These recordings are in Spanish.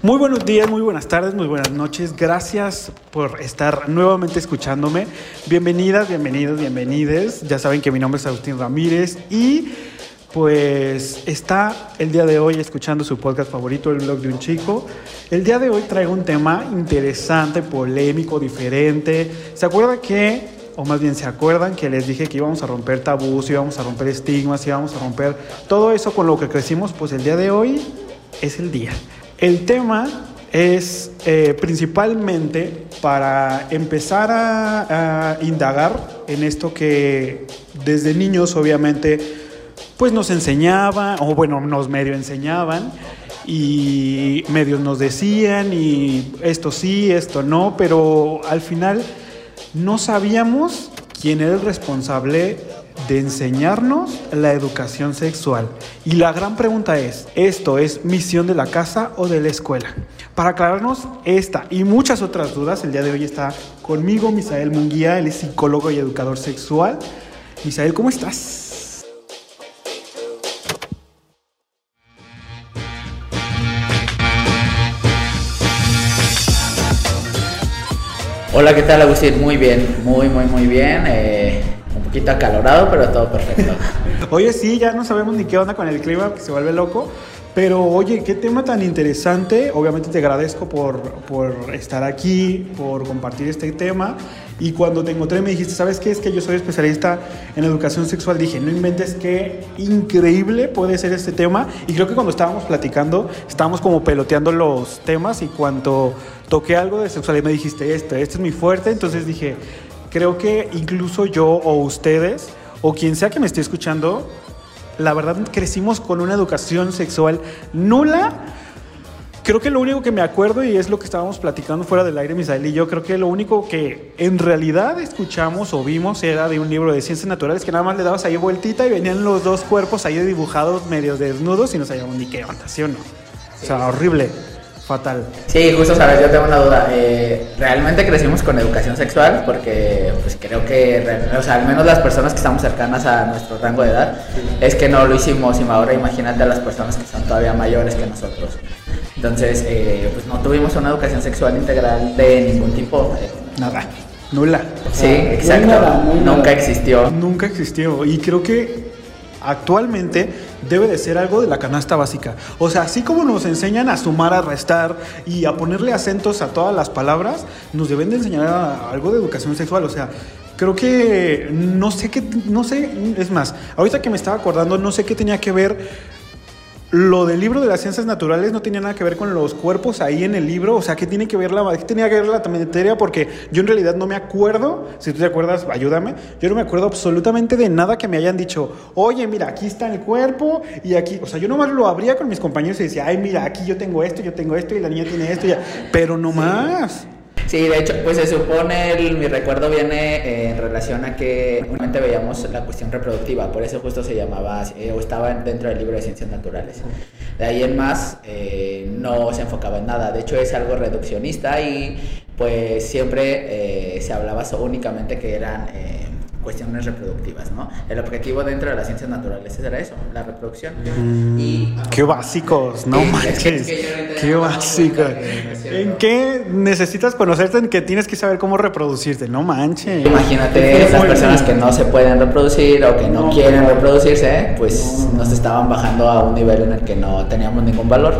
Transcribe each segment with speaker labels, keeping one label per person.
Speaker 1: Muy buenos días, muy buenas tardes, muy buenas noches. Gracias por estar nuevamente escuchándome. Bienvenidas, bienvenidos, bienvenides. Ya saben que mi nombre es Agustín Ramírez y pues está el día de hoy escuchando su podcast favorito, El blog de un chico. El día de hoy traigo un tema interesante, polémico, diferente. ¿Se acuerda que o más bien se acuerdan que les dije que íbamos a romper tabús, íbamos a romper estigmas, íbamos a romper todo eso con lo que crecimos, pues el día de hoy es el día. El tema es eh, principalmente para empezar a, indagar en esto que desde niños obviamente pues nos enseñaban, o bueno, nos medio enseñaban y medios nos decían y esto sí, esto no, pero al final no sabíamos quién era el responsable de enseñarnos la educación sexual. Y la gran pregunta es, ¿esto es misión de la casa o de la escuela? Para aclararnos esta y muchas otras dudas, el día de hoy está conmigo Misael Munguía, él es psicólogo y educador sexual. Misael, ¿cómo estás?
Speaker 2: Hola, ¿qué tal Agustín? Muy bien, muy, muy, muy bien. Eh, poquito acalorado, pero todo perfecto.
Speaker 1: Oye, sí, ya no sabemos ni qué onda con el clima, que se vuelve loco. Pero oye, qué tema tan interesante. Obviamente te agradezco por, por estar aquí, por compartir este tema. Y cuando te encontré me dijiste, ¿sabes qué? Es que yo soy especialista en educación sexual. Dije, no inventes qué increíble puede ser este tema. Y creo que cuando estábamos platicando, estábamos como peloteando los temas y cuando toqué algo de sexualidad me dijiste, este, este es mi fuerte. Entonces dije, creo que incluso yo o ustedes o quien sea que me esté escuchando, la verdad crecimos con una educación sexual nula. Creo que lo único que me acuerdo, y es lo que estábamos platicando fuera del aire, Misael y yo, creo que lo único que en realidad escuchamos o vimos era de un libro de ciencias naturales que nada más le dabas ahí vueltita y venían los dos cuerpos ahí dibujados medio desnudos y no sabíamos ni qué onda, ¿sí o no? O sea, horrible fatal.
Speaker 2: Sí, justo, sabes, yo tengo una duda. Eh, ¿Realmente crecimos con educación sexual? Porque pues creo que, o sea, al menos las personas que estamos cercanas a nuestro rango de edad, es que no lo hicimos y ahora imagínate a las personas que son todavía mayores que nosotros. Entonces, eh, pues no tuvimos una educación sexual integral de ningún tipo.
Speaker 1: Nada, nula.
Speaker 2: Sí, exacto. Nunca existió.
Speaker 1: Nunca existió. Y creo que actualmente debe de ser algo de la canasta básica. O sea, así como nos enseñan a sumar, a restar y a ponerle acentos a todas las palabras, nos deben de enseñar algo de educación sexual. O sea, creo que no sé qué, no sé, es más, ahorita que me estaba acordando, no sé qué tenía que ver lo del libro de las ciencias naturales no tenía nada que ver con los cuerpos ahí en el libro, o sea, ¿qué tiene que ver la, qué tenía que ver la materia? Porque yo en realidad no me acuerdo, si tú te acuerdas, ayúdame, yo no me acuerdo absolutamente de nada que me hayan dicho, oye, mira, aquí está el cuerpo y aquí, o sea, yo nomás lo abría con mis compañeros y decía, ay, mira, aquí yo tengo esto, yo tengo esto y la niña tiene esto, ya, pero no más.
Speaker 2: Sí, de hecho, pues se supone, mi recuerdo viene eh, en relación a que únicamente veíamos la cuestión reproductiva, por eso justo se llamaba, eh, o estaba dentro del libro de ciencias naturales. De ahí en más, eh, no se enfocaba en nada, de hecho es algo reduccionista y pues siempre se hablaba únicamente que eran cuestiones reproductivas, ¿no? El objetivo dentro de las ciencias naturales era eso, la reproducción.
Speaker 1: Mm, y, qué básicos, no manches. qué básicos. ¿En qué necesitas conocerte? En que tienes que saber cómo reproducirte, no manches.
Speaker 2: Imagínate las personas que no se pueden reproducir o que no, quieren reproducirse, pues nos estaban bajando a un nivel en el que no teníamos ningún valor,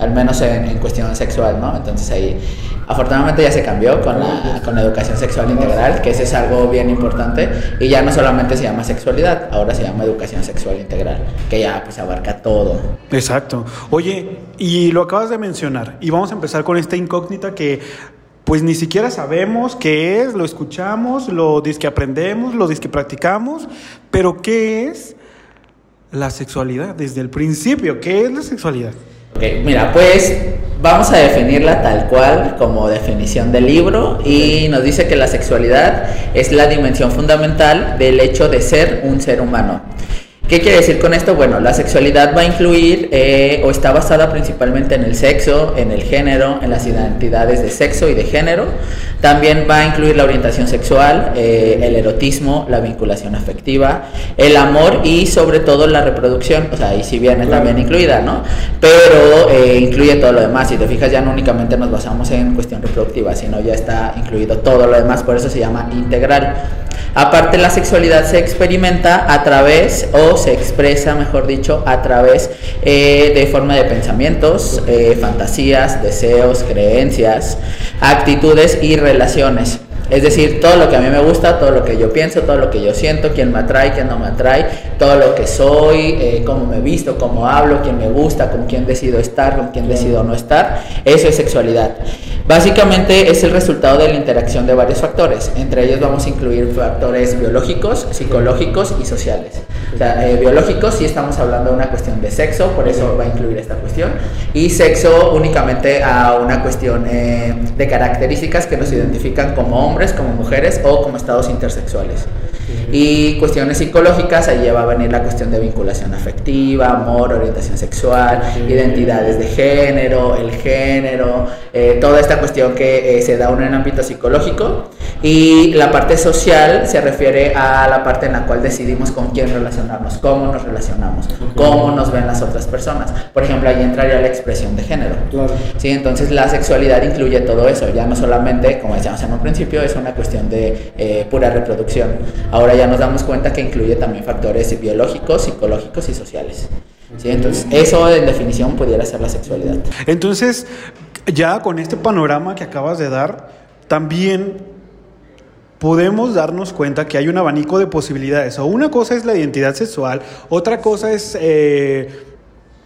Speaker 2: al menos en, en cuestión sexual, ¿no? Entonces ahí Afortunadamente ya se cambió con la, con la educación sexual integral, que ese es algo bien importante, y ya no solamente se llama sexualidad, ahora se llama educación sexual integral, que ya pues abarca todo.
Speaker 1: Exacto. Oye, y lo acabas de mencionar, y vamos a empezar con esta incógnita que pues ni siquiera sabemos qué es, lo escuchamos, lo que aprendemos, lo que practicamos, pero ¿qué es la sexualidad desde el principio? ¿Qué es la sexualidad?
Speaker 2: Mira, pues vamos a definirla tal cual como definición del libro y nos dice que la sexualidad es la dimensión fundamental del hecho de ser un ser humano. ¿Qué quiere decir con esto? Bueno, la sexualidad va a incluir eh, o está basada principalmente en el sexo, en el género, en las identidades de sexo y de género. También va a incluir la orientación sexual, eh, el erotismo, la vinculación afectiva, el amor y sobre todo la reproducción. O sea, ahí sí viene también incluida, ¿no? Pero eh, incluye todo lo demás. Si te fijas, ya no únicamente nos basamos en cuestión reproductiva, sino ya está incluido todo lo demás, por eso se llama integral. Aparte la sexualidad se experimenta a través, o se expresa, mejor dicho, a través eh, de forma de pensamientos, eh, fantasías, deseos, creencias, actitudes y relaciones. Es decir, todo lo que a mí me gusta, todo lo que yo pienso, todo lo que yo siento, quién me atrae, quién no me atrae, todo lo que soy, eh, cómo me visto, cómo hablo, quién me gusta, con quién decido estar, con quién decido no estar, eso es sexualidad. Básicamente es el resultado de la interacción de varios factores. Entre ellos vamos a incluir factores biológicos, psicológicos y sociales. O sea, eh, biológicos sí estamos hablando de una cuestión de sexo, por eso va a incluir esta cuestión. Y sexo únicamente a una cuestión eh, de características que nos identifican como como mujeres o como estados intersexuales. Y cuestiones psicológicas, ahí va a venir la cuestión de vinculación afectiva, amor, orientación sexual, identidades de género, el género, eh, toda esta cuestión que eh, se da en el ámbito psicológico. Y la parte social se refiere a la parte en la cual decidimos con quién relacionarnos, cómo nos relacionamos, cómo nos ven las otras personas. Por ejemplo, ahí entraría la expresión de género. ¿sí? Entonces la sexualidad incluye todo eso, ya no solamente, como decíamos en un principio, es una cuestión de eh, pura reproducción. Ahora ya nos damos cuenta que incluye también factores biológicos, psicológicos y sociales. ¿sí? Entonces, eso en definición pudiera ser la sexualidad.
Speaker 1: Entonces, ya con este panorama que acabas de dar, también podemos darnos cuenta que hay un abanico de posibilidades. O una cosa es la identidad sexual, otra cosa es... Eh,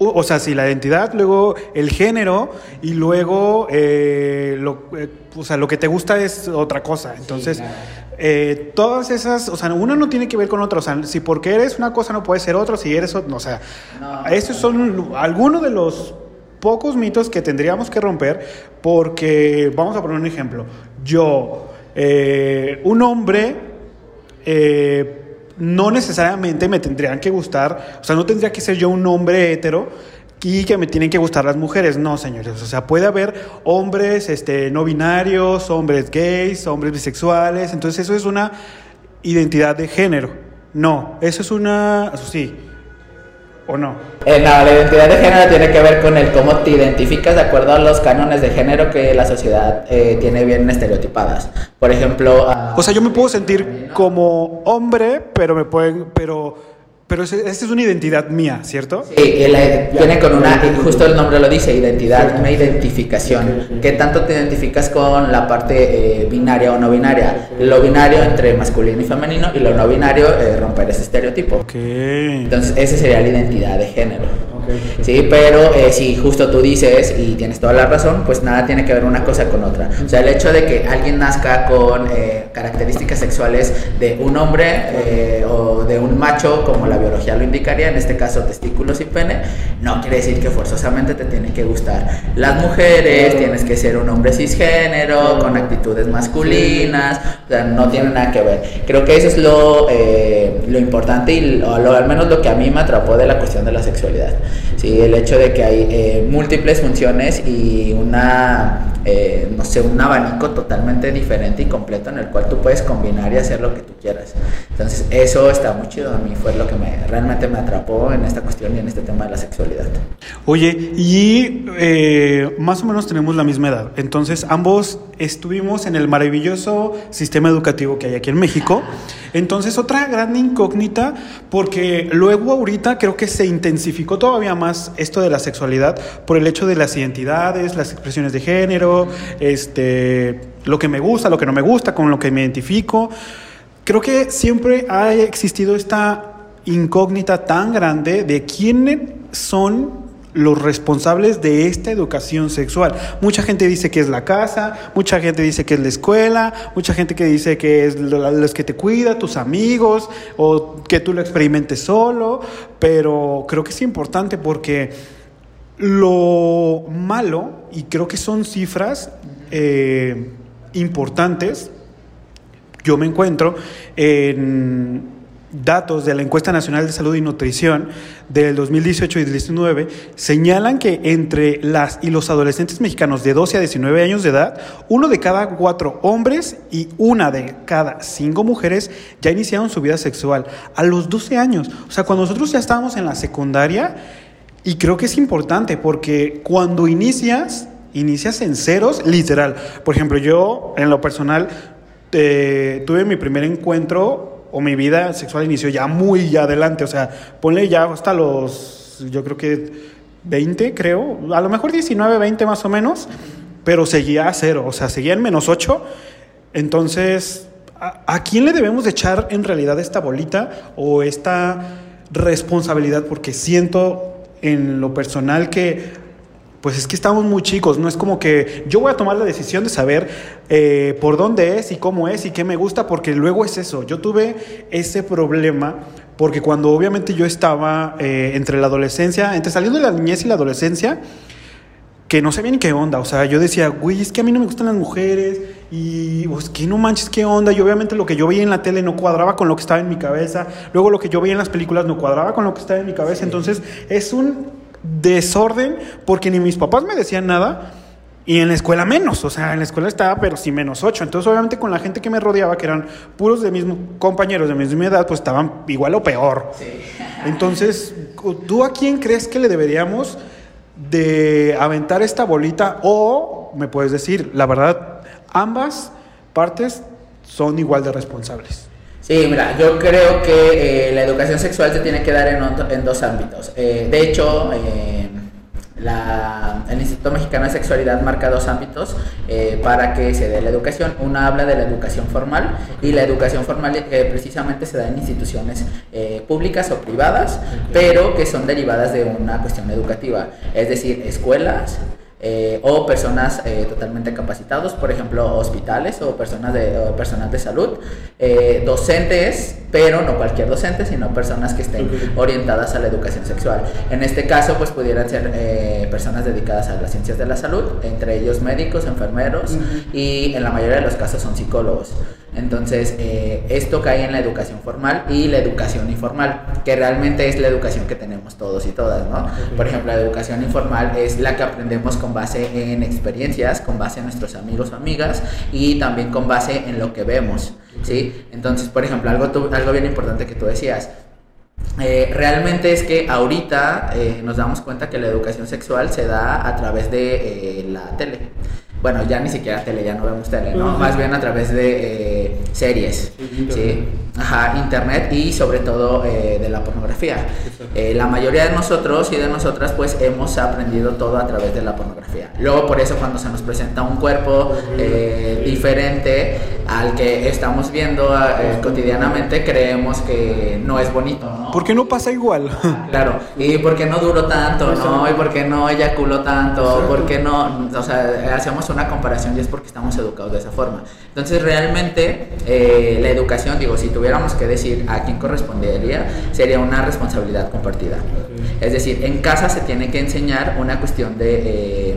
Speaker 1: o sea, si la identidad, luego el género y luego eh, lo, eh, o sea, lo que te gusta es otra cosa. Entonces, eh, todas esas, o sea, una no tiene que ver con otra. O sea, si porque eres una cosa no puede ser otra, si eres otra, o sea, estos son algunos de los pocos mitos que tendríamos que romper porque, vamos a poner un ejemplo, yo, un hombre, eh, no necesariamente me tendrían que gustar, o sea, no tendría que ser yo un hombre hetero y que me tienen que gustar las mujeres, no, señores, o sea, puede haber hombres este, no binarios, hombres gays, hombres bisexuales, entonces eso es una identidad de género, no, eso es una, sí, ¿O no?
Speaker 2: Eh, no, la identidad de género tiene que ver con el cómo te identificas de acuerdo a los cánones de género que la sociedad eh, tiene bien estereotipadas. Por ejemplo...
Speaker 1: o sea, yo me puedo sentir como hombre, pero me pueden... Pero pero esa es una identidad mía, ¿cierto?
Speaker 2: Sí, viene con una, justo el nombre lo dice, identidad, una identificación. ¿Qué tanto te identificas con la parte eh, binaria o no binaria? Lo binario entre masculino y femenino y lo no binario, eh, romper ese estereotipo.
Speaker 1: Okay.
Speaker 2: Entonces, esa sería la identidad de género. Sí, pero eh, si justo tú dices y tienes toda la razón, pues nada tiene que ver una cosa con otra. O sea, el hecho de que alguien nazca con eh, características sexuales de un hombre eh, o de un macho, como la biología lo indicaría, en este caso testículos y pene, no quiere decir que forzosamente te tiene que gustar las mujeres, tienes que ser un hombre cisgénero, con actitudes masculinas, o sea, no tiene nada que ver. Creo que eso es lo, lo importante y lo, al menos lo que a mí me atrapó de la cuestión de la sexualidad. ¿Sí? El hecho de que hay eh, múltiples funciones y una, eh, no sé, un abanico totalmente diferente y completo en el cual tú puedes combinar y hacer lo que tú quieras. Entonces, eso está muy chido. A mí fue lo que me, realmente me atrapó en esta cuestión y en este tema de la sexualidad.
Speaker 1: Oye, y eh, más o menos tenemos la misma edad. Entonces, ambos estuvimos en el maravilloso sistema educativo que hay aquí en México. Entonces, otra gran incógnita, porque luego ahorita creo que se intensificó todavía más esto de la sexualidad por el hecho de las identidades, las expresiones de género, este, lo que me gusta, lo que no me gusta, con lo que me identifico. Creo que siempre ha existido esta incógnita tan grande de quiénes son los responsables de esta educación sexual. Mucha gente dice que es la casa, mucha gente dice que es la escuela, mucha gente que dice que es los que te cuida, tus amigos, o que tú lo experimentes solo, pero creo que es importante porque lo malo, y creo que son cifras eh, importantes, yo me encuentro en datos de la encuesta nacional de salud y nutrición del 2018 y 2019 señalan que entre las y los adolescentes mexicanos de 12 a 19 años de edad, uno de cada cuatro hombres y una de cada cinco mujeres ya iniciaron su vida sexual a los 12 años. O sea, cuando nosotros ya estábamos en la secundaria, y creo que es importante porque cuando inicias, inicias en ceros, literal. Por ejemplo, yo en lo personal eh, tuve mi primer encuentro o mi vida sexual inició ya muy adelante, o sea, ponle ya hasta los, yo creo que 20, creo, a lo mejor 19, 20 más o menos, pero seguía a cero, o sea, seguía en menos 8. Entonces, ¿a, ¿a quién le debemos de echar en realidad esta bolita o esta responsabilidad? Porque siento en lo personal que pues es que estamos muy chicos, no es como que yo voy a tomar la decisión de saber eh, por dónde es y cómo es y qué me gusta, porque luego es eso. Yo tuve ese problema porque cuando obviamente yo estaba eh, entre la adolescencia, entre saliendo de la niñez y la adolescencia, que no sabía ni qué onda, o sea, yo decía, güey, es que a mí no me gustan las mujeres y pues que no manches qué onda, y obviamente lo que yo veía en la tele no cuadraba con lo que estaba en mi cabeza, luego lo que yo veía en las películas no cuadraba con lo que estaba en mi cabeza, entonces es un desorden porque ni mis papás me decían nada y en la escuela menos, o sea, en la escuela estaba pero sí menos ocho, entonces obviamente con la gente que me rodeaba, que eran puros de mismo compañeros de misma edad, pues estaban igual o peor. Entonces, ¿tú a quién crees que le deberíamos de aventar esta bolita o me puedes decir, la verdad, ambas partes son igual de responsables?
Speaker 2: Sí, mira, yo creo que eh, la educación sexual se tiene que dar en, en dos ámbitos. Eh, de hecho, eh, la, el Instituto Mexicano de Sexualidad marca dos ámbitos para que se dé la educación. Una habla de la educación formal y la educación formal precisamente se da en instituciones públicas o privadas, pero que son derivadas de una cuestión educativa, es decir, escuelas, eh, o personas eh, totalmente capacitados, por ejemplo, hospitales o personas de, personal de salud, eh, docentes, pero no cualquier docente, sino personas que estén orientadas a la educación sexual. En este caso, pues pudieran ser personas dedicadas a las ciencias de la salud, entre ellos médicos, enfermeros y en la mayoría de los casos son psicólogos. Entonces, esto cae en la educación formal y la educación informal, que realmente es la educación que tenemos todos y todas, ¿no? Por ejemplo, la educación informal es la que aprendemos con base en experiencias, con base en nuestros amigos o amigas y también con base en lo que vemos, ¿sí? Entonces, por ejemplo, algo, algo bien importante que tú decías, eh, realmente es que ahorita eh, nos damos cuenta que la educación sexual se da a través de eh, la tele. Bueno, ya ni siquiera tele, ya no vemos tele, ¿no? Más bien a través de series, ¿sí? Ajá, internet y sobre todo eh, de la pornografía. Eh, la mayoría de nosotros y de nosotras pues hemos aprendido todo a través de la pornografía. Luego por eso cuando se nos presenta un cuerpo eh, diferente al que estamos viendo cotidianamente creemos que no es bonito, ¿no?
Speaker 1: ¿Por qué no pasa igual?
Speaker 2: claro, y porque no duró tanto, ¿no? Y porque no eyaculó tanto, porque no, o sea, hacemos una comparación y es porque estamos educados de esa forma. Entonces realmente la educación, digo, si tú tuviéramos que decir a quién correspondería, sería una responsabilidad compartida. Es decir, en casa se tiene que enseñar una cuestión de, eh,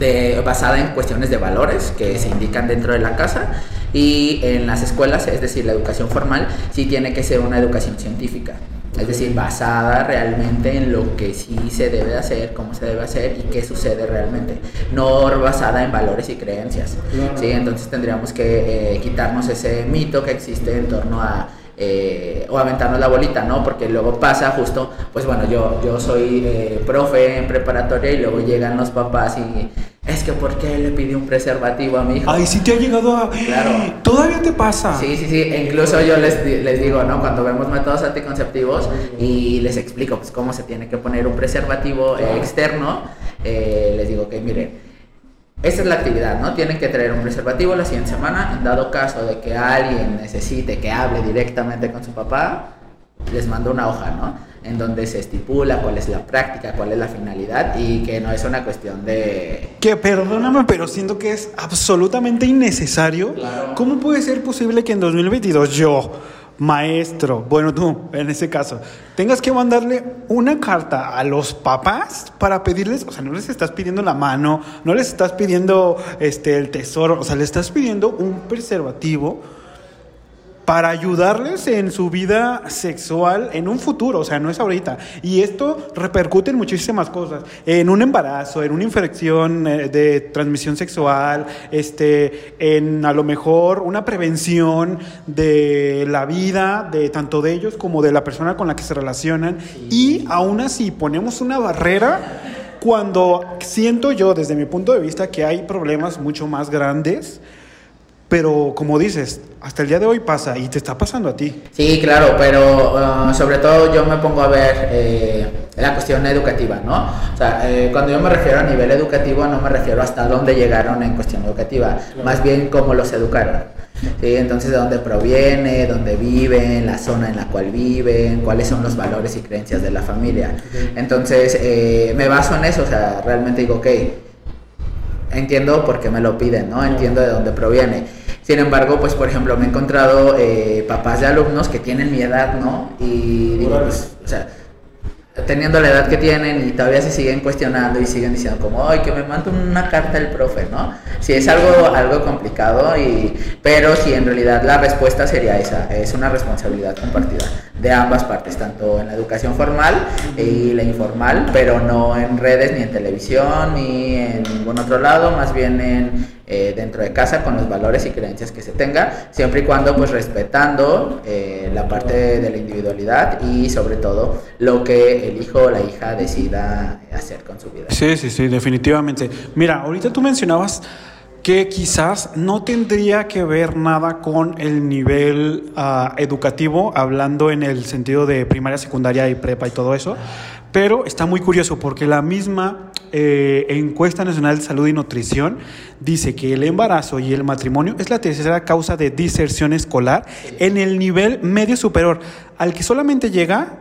Speaker 2: de, basada en cuestiones de valores que se indican dentro de la casa y en las escuelas, es decir, la educación formal, sí tiene que ser una educación científica. Es decir, basada realmente en lo que sí se debe hacer, cómo se debe hacer y qué sucede realmente. No basada en valores y creencias. ¿sí? Entonces tendríamos que eh, quitarnos ese mito que existe en torno a eh, o aventarnos la bolita, ¿no? Porque luego pasa justo, pues bueno, yo, yo soy eh, profe en preparatoria y luego llegan los papás y es que ¿por qué le pidió un preservativo a mi hijo?
Speaker 1: Ay, sí te ha llegado a...
Speaker 2: Claro.
Speaker 1: Todavía te pasa.
Speaker 2: Sí, sí, sí. incluso yo les, les digo, ¿no? Cuando vemos métodos anticonceptivos y les explico pues cómo se tiene que poner un preservativo externo, eh, les digo que miren, esta es la actividad, ¿no? Tienen que traer un preservativo la siguiente semana. En dado caso de que alguien necesite que hable directamente con su papá, les mando una hoja, ¿no? En donde se estipula cuál es la práctica, cuál es la finalidad y que no es una cuestión de...
Speaker 1: Que perdóname, pero siento que es absolutamente innecesario. ¿Cómo puede ser posible que en 2022 yo maestro, bueno tú, en ese caso, tengas que mandarle una carta a los papás para pedirles, o sea, no les estás pidiendo la mano, no les estás pidiendo este el tesoro, o sea, le estás pidiendo un preservativo para ayudarles en su vida sexual en un futuro, o sea, no es ahorita. Y esto repercute en muchísimas cosas, en un embarazo, en una infección eh, de transmisión sexual, este, en a lo mejor una prevención de la vida de tanto de ellos como de la persona con la que se relacionan. Y aún así ponemos una barrera cuando siento yo desde mi punto de vista que hay problemas mucho más grandes pero como dices, hasta el día de hoy pasa y te está pasando a ti.
Speaker 2: Sí, claro, pero uh, sobre todo yo me pongo a ver eh, la cuestión educativa, ¿no? O sea, eh, cuando yo me refiero a nivel educativo no me refiero hasta dónde llegaron en cuestión educativa, más bien cómo los educaron. ¿sí? Entonces, de dónde proviene, dónde viven, la zona en la cual viven, cuáles son los valores y creencias de la familia. Entonces, eh, me baso en eso, o sea, realmente digo, ok, entiendo por qué me lo piden, ¿no? Entiendo de dónde proviene sin embargo, pues por ejemplo, me he encontrado eh, papás de alumnos que tienen mi edad, ¿no? Y digo, pues, o sea, teniendo la edad que tienen y todavía se siguen cuestionando y siguen diciendo como, ay, que me mande una carta el profe, ¿no? Si es algo, algo complicado, y, pero si en realidad la respuesta sería esa, es una responsabilidad compartida de ambas partes, tanto en la educación formal y la informal, pero no en redes ni en televisión ni en ningún otro lado, más bien en eh, dentro de casa con los valores y creencias que se tenga, siempre y cuando pues respetando eh, la parte de la individualidad y sobre todo lo que el hijo o la hija decida hacer con su vida.
Speaker 1: Sí, sí, sí, definitivamente. Mira, ahorita tú mencionabas que quizás no tendría que ver nada con el nivel uh, educativo, hablando en el sentido de primaria, secundaria y prepa y todo eso, pero está muy curioso porque la misma eh, encuesta nacional de salud y nutrición dice que el embarazo y el matrimonio es la tercera causa de diserción escolar en el nivel medio superior, al que solamente llega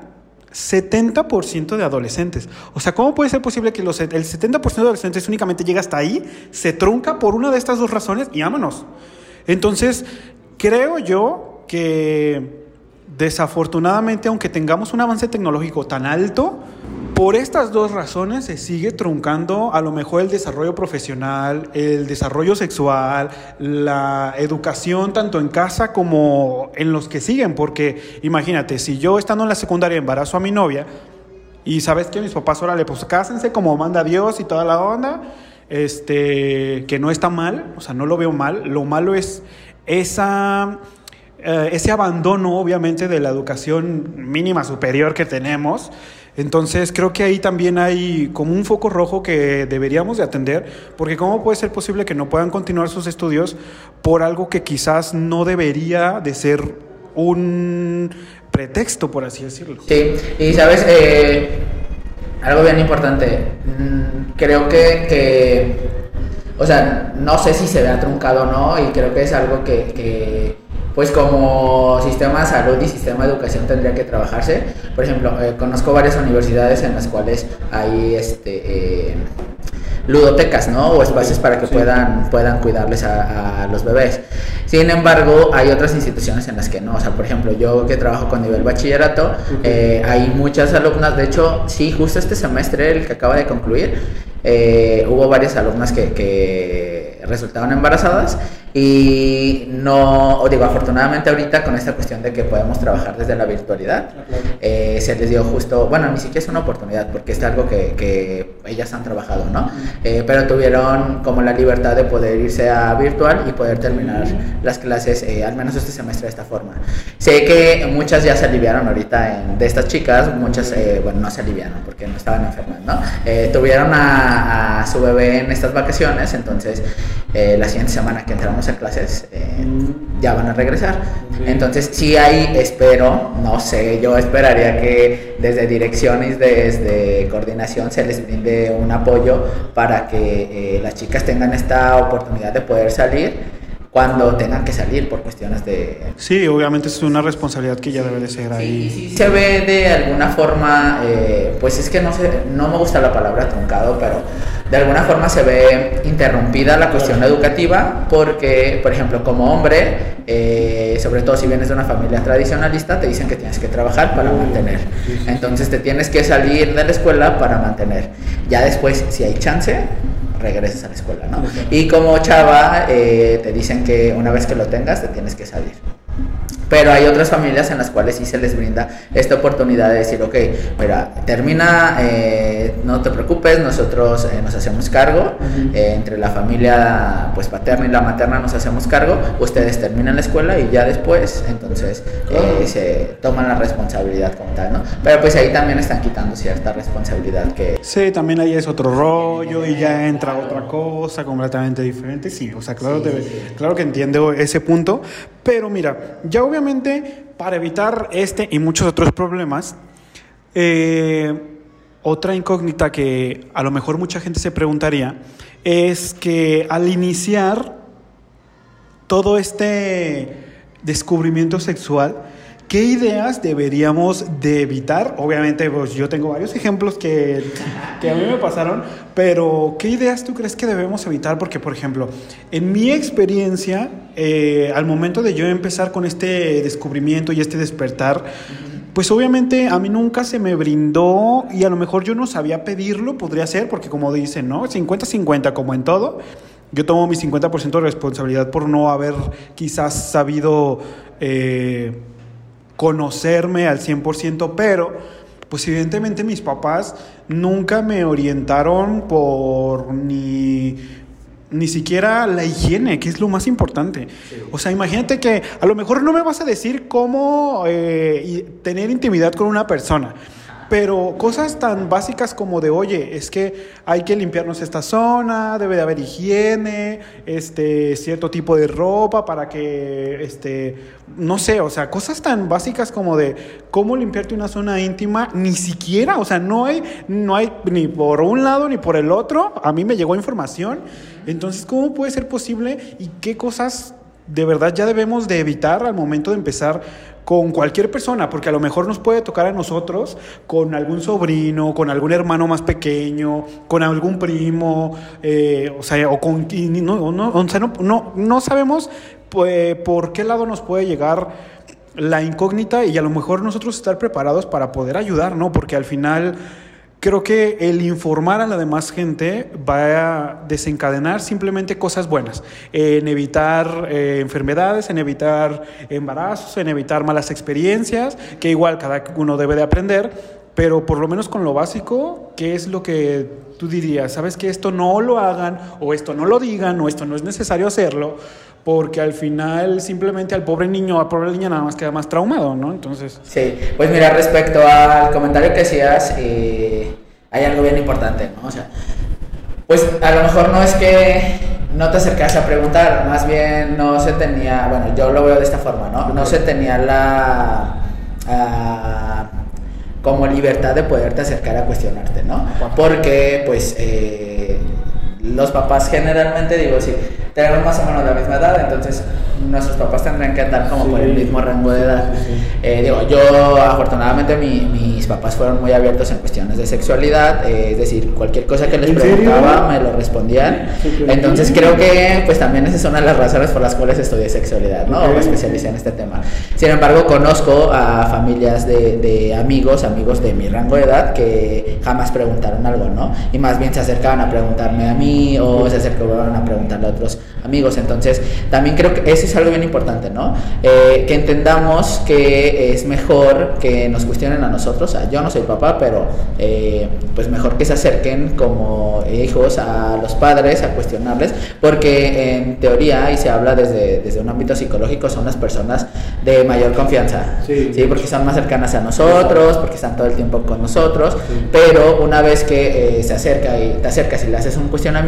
Speaker 1: 70% de adolescentes. O sea, ¿cómo puede ser posible que los, el 70% de adolescentes únicamente llega hasta ahí, se trunca por una de estas dos razones y vámonos? Entonces, creo yo que desafortunadamente, aunque tengamos un avance tecnológico tan alto, por estas dos razones se sigue truncando a lo mejor el desarrollo profesional, el desarrollo sexual, la educación tanto en casa como en los que siguen, porque imagínate, si yo estando en la secundaria embarazo a mi novia y sabes que mis papás ahora le pues cásense como manda Dios y toda la onda, este, que no está mal, o sea, no lo veo mal, lo malo es esa... Eh, ese abandono, obviamente, de la educación mínima superior que tenemos, entonces creo que ahí también hay como un foco rojo que deberíamos de atender, porque ¿cómo puede ser posible que no puedan continuar sus estudios por algo que quizás no debería de ser un pretexto, por así decirlo?
Speaker 2: Sí, y sabes, eh, algo bien importante, mm, creo que, o sea, no sé si se vea truncado o no, y creo que es algo que pues como sistema de salud y sistema de educación tendría que trabajarse. Por ejemplo, eh, conozco varias universidades en las cuales hay este eh, ludotecas, ¿no? O espacios para que puedan, puedan cuidarles a, los bebés. Sin embargo, hay otras instituciones en las que no. O sea, por ejemplo, yo que trabajo con nivel bachillerato, eh, hay muchas alumnas, de hecho, sí, justo este semestre, el que acaba de concluir, hubo varias alumnas que, que resultaron embarazadas y no, digo, afortunadamente ahorita con esta cuestión de que podemos trabajar desde la virtualidad, eh, se les dio justo, bueno, ni siquiera es una oportunidad porque es algo que, que ellas han trabajado, ¿no? Eh, pero tuvieron como la libertad de poder irse a virtual y poder terminar las clases, eh, al menos este semestre de esta forma. Sé que muchas ya se aliviaron ahorita de estas chicas, muchas, bueno, no se aliviaron porque no estaban enfermas, ¿no? tuvieron a, a, su bebé en estas vacaciones, entonces la siguiente semana que entramos en clases eh, ya van a regresar. Entonces, si hay, espero, no sé, yo esperaría que desde direcciones, desde coordinación, se les brinde un apoyo para que eh, las chicas tengan esta oportunidad de poder salir cuando tengan que salir por cuestiones de...
Speaker 1: Sí, obviamente es una responsabilidad que ya debe de ser ahí.
Speaker 2: Sí, sí, se ve de alguna forma, eh, pues es que no, sé, no me gusta la palabra truncado, pero de alguna forma se ve interrumpida la cuestión educativa porque, por ejemplo, como hombre, eh, sobre todo si vienes de una familia tradicionalista, te dicen que tienes que trabajar para mantener. Entonces te tienes que salir de la escuela para mantener. Ya después, si hay chance, regreses a la escuela, ¿no? Y como chava, eh, te dicen que una vez que lo tengas, te tienes que salir. Pero hay otras familias en las cuales sí se les brinda esta oportunidad de decir, ok, mira, termina, eh, no te preocupes, nosotros eh, nos hacemos cargo, eh, entre la familia pues paterna y la materna nos hacemos cargo, ustedes terminan la escuela y ya después, entonces se toman la responsabilidad como tal, ¿no? Pero pues ahí también están quitando cierta responsabilidad que...
Speaker 1: Sí, también ahí es otro rollo y ya entra otra cosa completamente diferente, sí, o sea, claro, claro que entiendo ese punto, pero mira, ya obviamente para evitar este y muchos otros problemas, eh, otra incógnita que a lo mejor mucha gente se preguntaría es que al iniciar todo este descubrimiento sexual, ¿Qué ideas deberíamos de evitar? Obviamente, pues yo tengo varios ejemplos que, que, a mí me pasaron, pero ¿qué ideas tú crees que debemos evitar? Porque, por ejemplo, en mi experiencia, eh, al momento de yo empezar con este descubrimiento y este despertar, pues obviamente a mí nunca se me brindó y a lo mejor yo no sabía pedirlo, podría ser, porque como dicen, ¿no? 50-50 como en todo. Yo tomo mi 50% de responsabilidad por no haber quizás sabido... Eh, conocerme al 100%, pero pues evidentemente mis papás nunca me orientaron por ni ni siquiera la higiene, que es lo más importante. O sea, imagínate que a lo mejor no me vas a decir cómo eh, tener intimidad con una persona, pero cosas tan básicas como de, oye, es que hay que limpiarnos esta zona, debe de haber higiene, este, cierto tipo de ropa para que, este, no sé, o sea, cosas tan básicas como de cómo limpiarte una zona íntima, ni siquiera, o sea, no hay, no hay ni por un lado ni por el otro, a mí me llegó información, entonces, ¿cómo puede ser posible y qué cosas de verdad ya debemos de evitar al momento de empezar con cualquier persona, porque a lo mejor nos puede tocar a nosotros con algún sobrino, con algún hermano más pequeño, con algún primo, eh, o sea, o con... No, no, no, no sabemos pues, por qué lado nos puede llegar la incógnita y a lo mejor nosotros estar preparados para poder ayudar, ¿no? Porque al final creo que el informar a la demás gente va a desencadenar simplemente cosas buenas, en evitar eh, enfermedades, en evitar embarazos, en evitar malas experiencias, que igual cada uno debe de aprender, pero por lo menos con lo básico, ¿qué es lo que tú dirías? ¿Sabes que esto no lo hagan o esto no lo digan o esto no es necesario hacerlo? Porque al final simplemente al pobre niño, al pobre niña nada más queda más traumado, ¿no? Entonces...
Speaker 2: Sí, pues mira, respecto al comentario que hacías, eh, hay algo bien importante, ¿no? O sea, pues a lo mejor no es que no te acercas a preguntar, más bien no se tenía, bueno, yo lo veo de esta forma, ¿no? No se tenía la... Ah, como libertad de poderte acercar a cuestionarte, ¿no? Porque pues eh, los papás generalmente, digo, sí, tenemos más o menos la misma edad, entonces nuestros papás tendrían que andar como por el mismo rango de edad. Eh, digo, yo afortunadamente mis papás fueron muy abiertos en cuestiones de sexualidad, eh, es decir, cualquier cosa que les preguntaba me lo respondían. Entonces creo que pues también esa es una de las razones por las cuales estudié sexualidad, ¿no? O me especialicé en este tema. Sin embargo, conozco a familias de, de amigos, amigos de mi rango de edad que jamás preguntaron algo, ¿no? Y más bien se acercaban a preguntarme a mí o se acercaban a preguntarle a otros amigos. Entonces, también creo que eso es algo bien importante, ¿no? Eh, que entendamos que es mejor que nos cuestionen a nosotros. yo no soy papá, pero eh, pues mejor que se acerquen como hijos a los padres a cuestionarles, porque en teoría, y se habla desde, desde un ámbito psicológico, son las personas de mayor confianza, sí, porque son más cercanas a nosotros, porque están todo el tiempo con nosotros, pero una vez que eh, se acerca y te acercas y le haces un cuestionamiento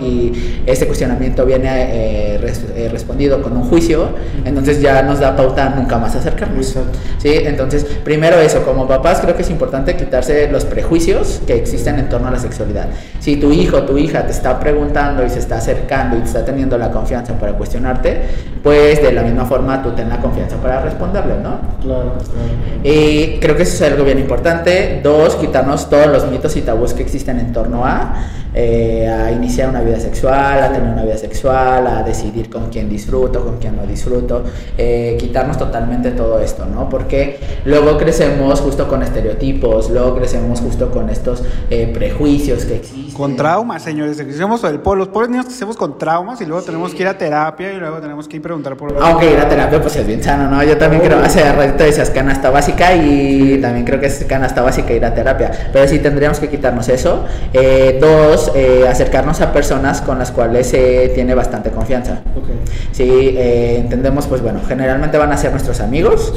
Speaker 2: y ese cuestionamiento viene eh, eh, respondido con un juicio, entonces ya nos da pauta nunca más acercarnos. ¿sí? Entonces, primero eso, como papás creo que es importante quitarse los prejuicios que existen en torno a la sexualidad. Si tu hijo o tu hija te está preguntando y se está acercando y te está teniendo la confianza para cuestionarte, pues de la misma forma tú ten la confianza para responderle, ¿no?
Speaker 1: Claro,
Speaker 2: Y creo que eso es algo bien importante. Dos, quitarnos todos los mitos y tabús que existen en torno a eh, a iniciar una vida sexual, a tener una vida sexual, a decidir con quién disfruto, con quién no disfruto, eh, quitarnos totalmente todo esto, ¿no? Porque luego crecemos justo con estereotipos, luego crecemos justo con estos eh, prejuicios que existen.
Speaker 1: Con traumas, señores. Crecemos el, los pobres niños crecemos con traumas y luego tenemos que ir a terapia y luego tenemos que ir a preguntar por...
Speaker 2: Aunque ir a terapia pues es bien sano, ¿no? Yo también creo, hace ratito decías canasta básica y también creo que es canasta básica ir a terapia, pero sí tendríamos que quitarnos eso. dos, eh, acercarnos a personas con las cuales se tiene bastante confianza. Okay. Sí, eh, entendemos, pues bueno, generalmente van a ser nuestros amigos.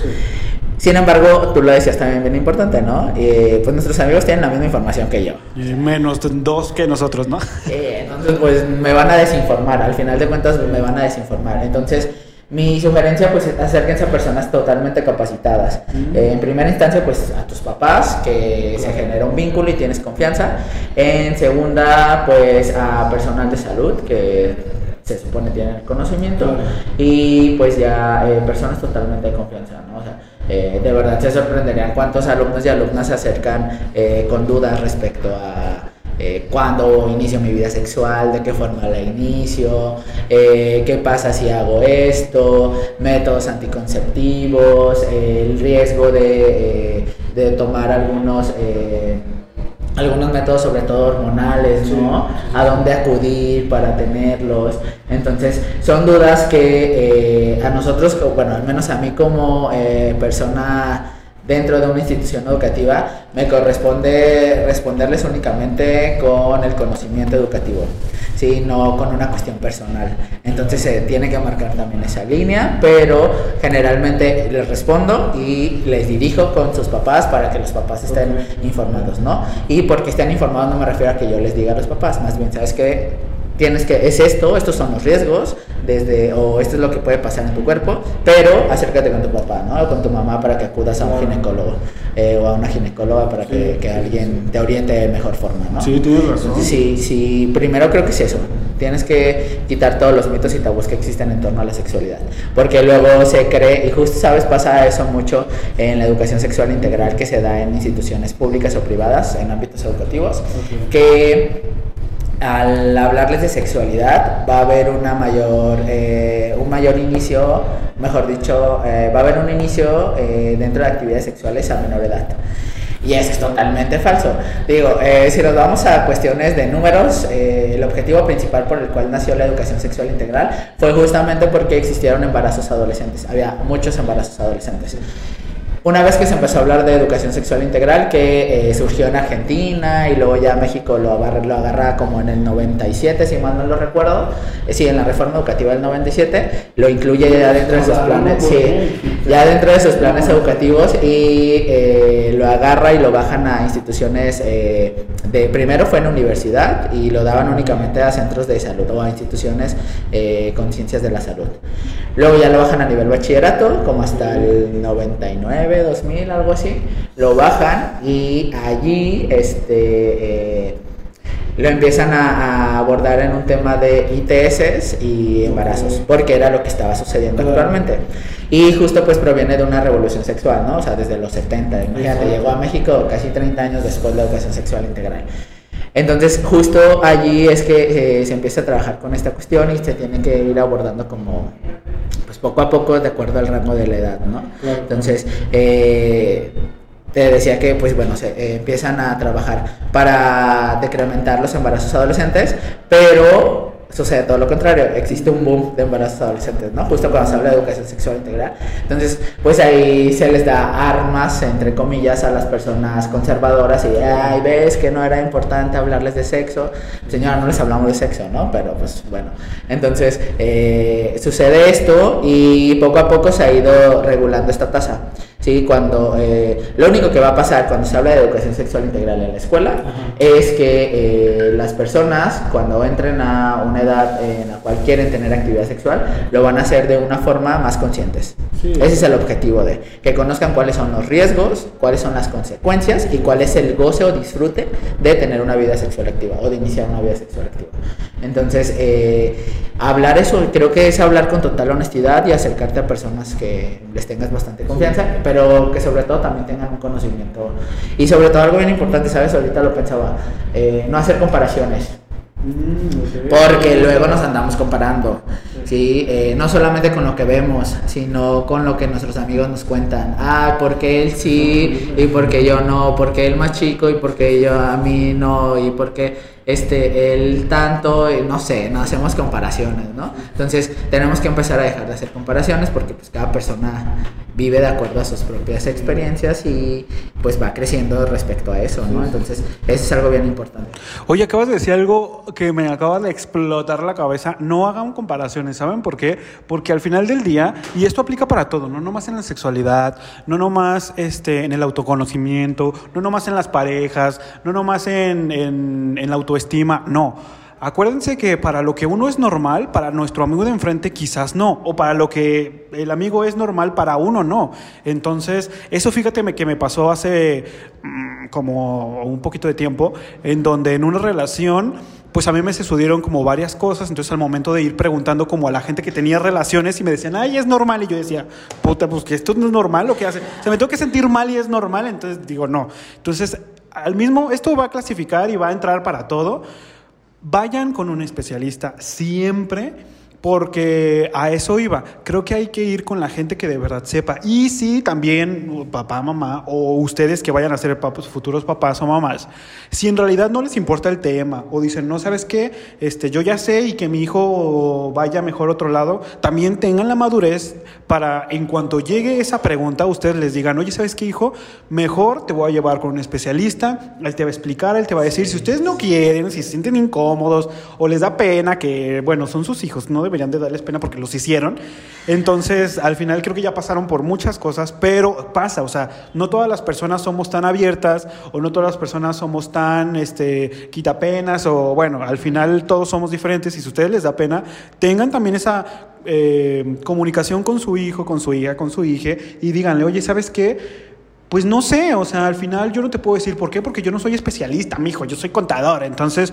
Speaker 2: Sin embargo, tú lo decías también bien importante, ¿no? Eh, pues nuestros amigos tienen la misma información que yo.
Speaker 1: Y menos dos que nosotros, ¿no?
Speaker 2: entonces, pues me van a desinformar. Al final de cuentas, me van a desinformar. Entonces, mi sugerencia, pues, es acérquense a personas totalmente capacitadas. Eh, en primera instancia, pues, a tus papás, que se genera un vínculo y tienes confianza. En segunda, pues, a personal de salud, que se supone tienen el conocimiento. Y, pues, ya eh, personas totalmente de confianza, ¿no? O sea, eh, de verdad se sorprenderían cuántos alumnos y alumnas se acercan con dudas respecto a eh, cuándo inicio mi vida sexual, de qué forma la inicio, eh, qué pasa si hago esto, métodos anticonceptivos, el riesgo de, eh, de tomar algunos algunos métodos, sobre todo hormonales, ¿no? A dónde acudir para tenerlos. Entonces, son dudas que a nosotros, bueno, al menos a mí como persona dentro de una institución educativa, me corresponde responderles únicamente con el conocimiento educativo, ¿sí? no con una cuestión personal. Entonces se tiene que marcar también esa línea, pero generalmente les respondo y les dirijo con sus papás para que los papás estén informados, ¿no? Y porque estén informados no me refiero a que yo les diga a los papás, más bien, ¿sabes qué? Tienes que, es esto, estos son los riesgos, desde, o esto es lo que puede pasar en tu cuerpo, pero acércate con tu papá, ¿no? O con tu mamá para que acudas a un ginecólogo eh, o a una ginecóloga para que, que, alguien te oriente de mejor forma, ¿no?
Speaker 1: Sí, tienes razón.
Speaker 2: Sí, sí, primero creo que es eso. Tienes que quitar todos los mitos y tabús que existen en torno a la sexualidad. Porque luego se cree, y justo sabes, pasa eso mucho en la educación sexual integral que se da en instituciones públicas o privadas, en ámbitos educativos, que al hablarles de sexualidad va a haber una mayor, eh, un mayor inicio, mejor dicho, eh, va a haber un inicio eh, dentro de actividades sexuales a menor edad. Y eso es totalmente falso. Digo, si nos vamos a cuestiones de números, el objetivo principal por el cual nació la educación sexual integral fue justamente porque existieron embarazos adolescentes. Había muchos embarazos adolescentes. Una vez que se empezó a hablar de educación sexual integral, que eh, surgió en Argentina y luego ya México lo agarra, lo agarra como en el 97, si mal no lo recuerdo, eh, sí, en la reforma educativa del 97, lo incluye ya dentro de sus planes, sí, ya dentro de sus planes educativos y eh, lo agarra y lo bajan a instituciones de, primero fue en universidad y lo daban únicamente a centros de salud o a instituciones con ciencias de la salud. Luego ya lo bajan a nivel bachillerato, como hasta el 99 2000, algo así, lo bajan y allí este, eh, lo empiezan a, abordar en un tema de ITS y embarazos, porque era lo que estaba sucediendo actualmente. Y justo pues proviene de una revolución sexual, ¿no? O sea, desde los 70, imagínate, llegó a México casi 30 años después de la educación sexual integral. Entonces, justo allí es que eh, se empieza a trabajar con esta cuestión y se tiene que ir abordando como poco a poco de acuerdo al rango de la edad, ¿no? Entonces, eh, te decía que, pues bueno, se eh, empiezan a trabajar para decrementar los embarazos adolescentes, pero sucede todo lo contrario, existe un boom de embarazos adolescentes, ¿no? Justo cuando se habla de educación sexual integral. Entonces, pues ahí se les da armas, entre comillas, a las personas conservadoras y, ay, ves que no era importante hablarles de sexo. Señora, no les hablamos de sexo, ¿no? Pero pues bueno, entonces eh, sucede esto y poco a poco se ha ido regulando esta tasa. ¿Sí? Cuando, eh, lo único que va a pasar cuando se habla de educación sexual integral en la escuela es que eh, las personas cuando entren a una edad en la cual quieren tener actividad sexual, lo van a hacer de una forma más conscientes. Ese es el objetivo de que conozcan cuáles son los riesgos, cuáles son las consecuencias y cuál es el goce o disfrute de tener una vida sexual activa o de iniciar una vida sexual activa. Entonces, eh, hablar eso, creo que es hablar con total honestidad y acercarte a personas que les tengas bastante confianza, pero que sobre todo también tengan un conocimiento. Y sobre todo algo bien importante, ¿sabes? Ahorita lo pensaba, eh, no hacer comparaciones. Mm, Porque luego nos andamos comparando, ¿sí? Eh, no solamente con lo que vemos, sino con lo que nuestros amigos nos cuentan. Ah, porque él sí y porque yo no, porque él más chico y porque yo a mí no y porque este, el tanto, no sé, no hacemos comparaciones, ¿no? Entonces tenemos que empezar a dejar de hacer comparaciones porque pues cada persona vive de acuerdo a sus propias experiencias y pues va creciendo respecto a eso, ¿no? Entonces eso es algo bien importante.
Speaker 1: Oye, acabas de decir algo que me acaba de explotar la cabeza, no hagan comparaciones, ¿saben por qué? Porque al final del día, y esto aplica para todo, no nomás en la sexualidad, no nomás este, en el autoconocimiento, no nomás en las parejas, no nomás en, en, en la auto estima, no. Acuérdense que para lo que uno es normal, para nuestro amigo de enfrente quizás no, o para lo que el amigo es normal, para uno no. Entonces, eso fíjate que me pasó hace mm, como un poquito de tiempo, en donde en una relación pues a mí me sucedieron como varias cosas, entonces al momento de ir preguntando como a la gente que tenía relaciones y me decían, ay, es normal, y yo decía, puta, pues que esto no es normal, lo que hace, o sea, me tengo que sentir mal y es normal, entonces digo, no. Entonces, al mismo, esto va a clasificar y va a entrar para todo. Vayan con un especialista siempre porque a eso iba. Creo que hay que ir con la gente que de verdad sepa. Y sí, también papá, mamá, o ustedes que vayan a ser papás, futuros papás o mamás, si en realidad no les importa el tema, o dicen, no, ¿sabes qué? Este, yo ya sé y que mi hijo vaya mejor a otro lado, también tengan la madurez para, en cuanto llegue esa pregunta, ustedes les digan, oye, ¿sabes qué, hijo? Mejor te voy a llevar con un especialista, él te va a explicar, él te va a decir, si ustedes no quieren, si se sienten incómodos, o les da pena, que, bueno, son sus hijos, no deberían de darles pena porque los hicieron. Entonces, al final creo que ya pasaron por muchas cosas, pero pasa, o sea, no todas las personas somos tan abiertas o no todas las personas somos tan este, quitapenas o bueno, al final todos somos diferentes y si a ustedes les da pena, tengan también esa eh, comunicación con su hijo, con su hija, con su hija y díganle, oye, ¿sabes qué? Pues no sé, o sea, al final yo no te puedo decir por qué, porque yo no soy especialista, mijo, yo soy contador. Entonces,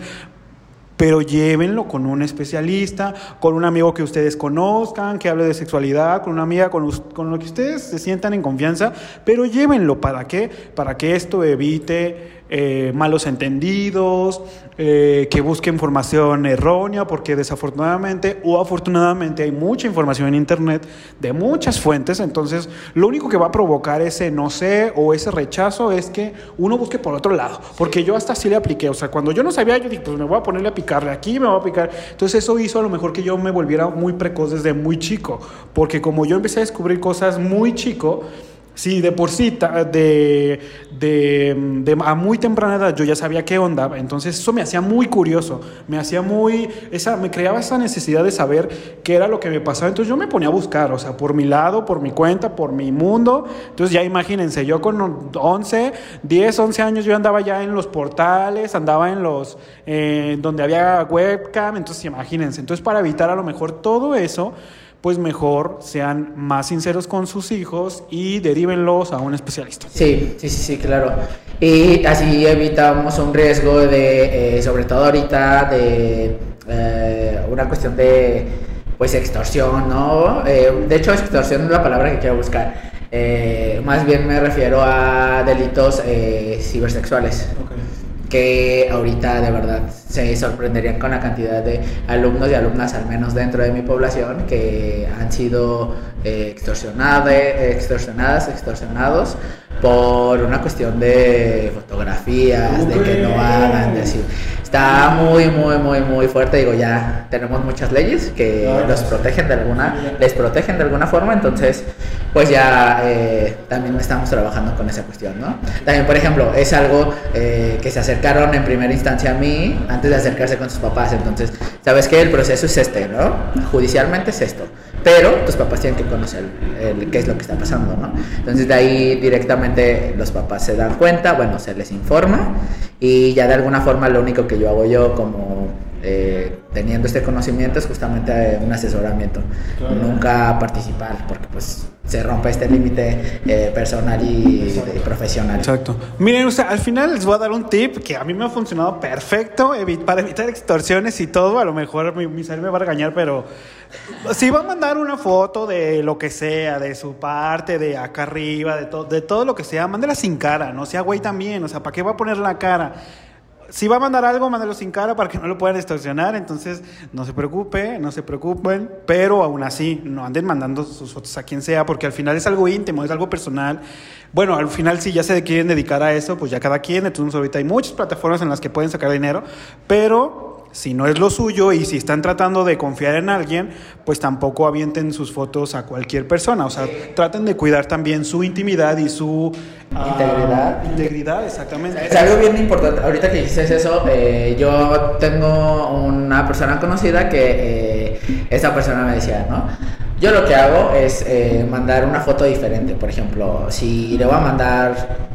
Speaker 1: pero llévenlo con un especialista, con un amigo que ustedes conozcan, que hable de sexualidad, con una amiga, con, con lo que ustedes se sientan en confianza, pero llévenlo. ¿Para qué? Para que esto evite eh, malos entendidos, eh, que busque información errónea, porque desafortunadamente o afortunadamente hay mucha información en Internet de muchas fuentes, entonces lo único que va a provocar ese no sé o ese rechazo es que uno busque por otro lado, porque yo hasta así le apliqué, o sea, cuando yo no sabía, yo dije, pues me voy a ponerle a picarle aquí, me voy a picar, entonces eso hizo a lo mejor que yo me volviera muy precoz desde muy chico, porque como yo empecé a descubrir cosas muy chico, Sí, de por sí, de, de, a muy temprana edad yo ya sabía qué onda, entonces eso me hacía muy curioso, me hacía muy, esa, me creaba esa necesidad de saber qué era lo que me pasaba, entonces yo me ponía a buscar, o sea, por mi lado, por mi cuenta, por mi mundo, entonces ya imagínense, yo con 11, 10, 11 años yo andaba ya en los portales, andaba en los, eh, donde había webcam, entonces imagínense, entonces para evitar a lo mejor todo eso, pues mejor sean más sinceros con sus hijos y derivenlos a un especialista.
Speaker 2: Sí, sí, sí, sí, claro. Y así evitamos un riesgo de, eh, sobre todo ahorita, de eh, una cuestión de, pues, extorsión, ¿no? Eh, de hecho, extorsión es la palabra que quiero buscar. más bien me refiero a delitos cibersexuales que ahorita de verdad se sorprenderían con la cantidad de alumnos y alumnas, al menos dentro de mi población, que han sido eh, extorsionadas, extorsionadas, extorsionados por una cuestión de fotografías, de que no hagan, de así. Está muy, muy, muy, muy fuerte. Digo, ya tenemos muchas leyes que los protegen de alguna, les protegen de alguna forma, entonces, pues ya eh, también estamos trabajando con esa cuestión, ¿no? También, por ejemplo, es algo eh, que se acercaron en primera instancia a mí antes de acercarse con sus papás. Entonces, ¿sabes qué? El proceso es este, ¿no? Judicialmente es esto. Pero tus papás tienen que conocer qué es lo que está pasando, ¿no? Entonces, de ahí directamente los papás se dan cuenta, bueno, se les informa y ya de alguna forma lo único que yo hago yo como eh, teniendo este conocimiento es justamente un asesoramiento, nunca participar, porque pues se rompe este límite eh, personal y, profesional.
Speaker 1: Exacto. Miren, o sea, al final les voy a dar un tip que a mí me ha funcionado perfecto para evitar extorsiones y todo. A lo mejor mi, mi me va a regañar, pero si va a mandar una foto de lo que sea, de su parte, de acá arriba, de, todo de todo lo que sea, mándela sin cara, no sea güey también. O sea, ¿para qué va a poner la cara? Si va a mandar algo, mándalo sin cara para que no lo puedan extorsionar. Entonces, no se preocupe, no se preocupen. Pero aún así, no anden mandando sus fotos a quien sea, porque al final es algo íntimo, es algo personal. Bueno, al final, si ya se quieren dedicar a eso, pues ya cada quien. Entonces, ahorita hay muchas plataformas en las que pueden sacar dinero. Pero si no es lo suyo y si están tratando de confiar en alguien, pues tampoco avienten sus fotos a cualquier persona. O sea, traten de cuidar también su intimidad y su
Speaker 2: ah, integridad.
Speaker 1: integridad, exactamente.
Speaker 2: Es algo bien importante. Ahorita que dices eso, eh, yo tengo una persona conocida que eh, esa persona me decía, ¿no? Yo lo que hago es eh, mandar una foto diferente. Por ejemplo, si le voy a mandar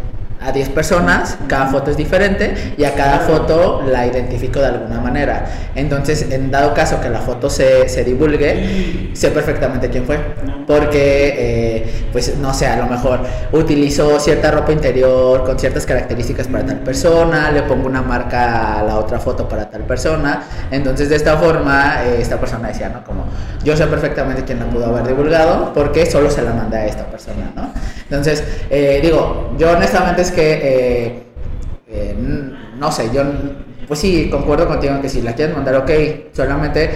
Speaker 2: a 10 personas, cada foto es diferente y a cada foto la identifico de alguna manera. Entonces, en dado caso que la foto se, se divulgue, sé perfectamente quién fue. Porque, eh, pues, no sé, a lo mejor utilizo cierta ropa interior con ciertas características para tal persona, le pongo una marca a la otra foto para tal persona. Entonces, de esta forma, eh, esta persona decía, ¿no? Como, yo sé perfectamente quién la pudo haber divulgado porque solo se la mandé a esta persona, ¿no? Entonces, eh, digo, yo honestamente es que, eh, eh, no sé, yo, pues sí, concuerdo contigo que si la quieres mandar, ok, solamente,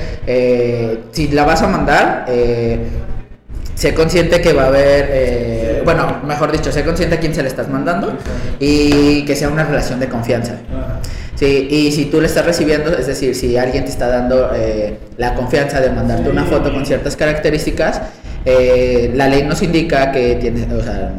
Speaker 2: si la vas a mandar, sé consciente que va a haber, bueno, mejor dicho, sé consciente a quién se le estás mandando y que sea una relación de confianza. Sí, y si tú le estás recibiendo, es decir, si alguien te está dando la confianza de mandarte una foto con ciertas características, eh, la ley nos indica que tiene, o sea,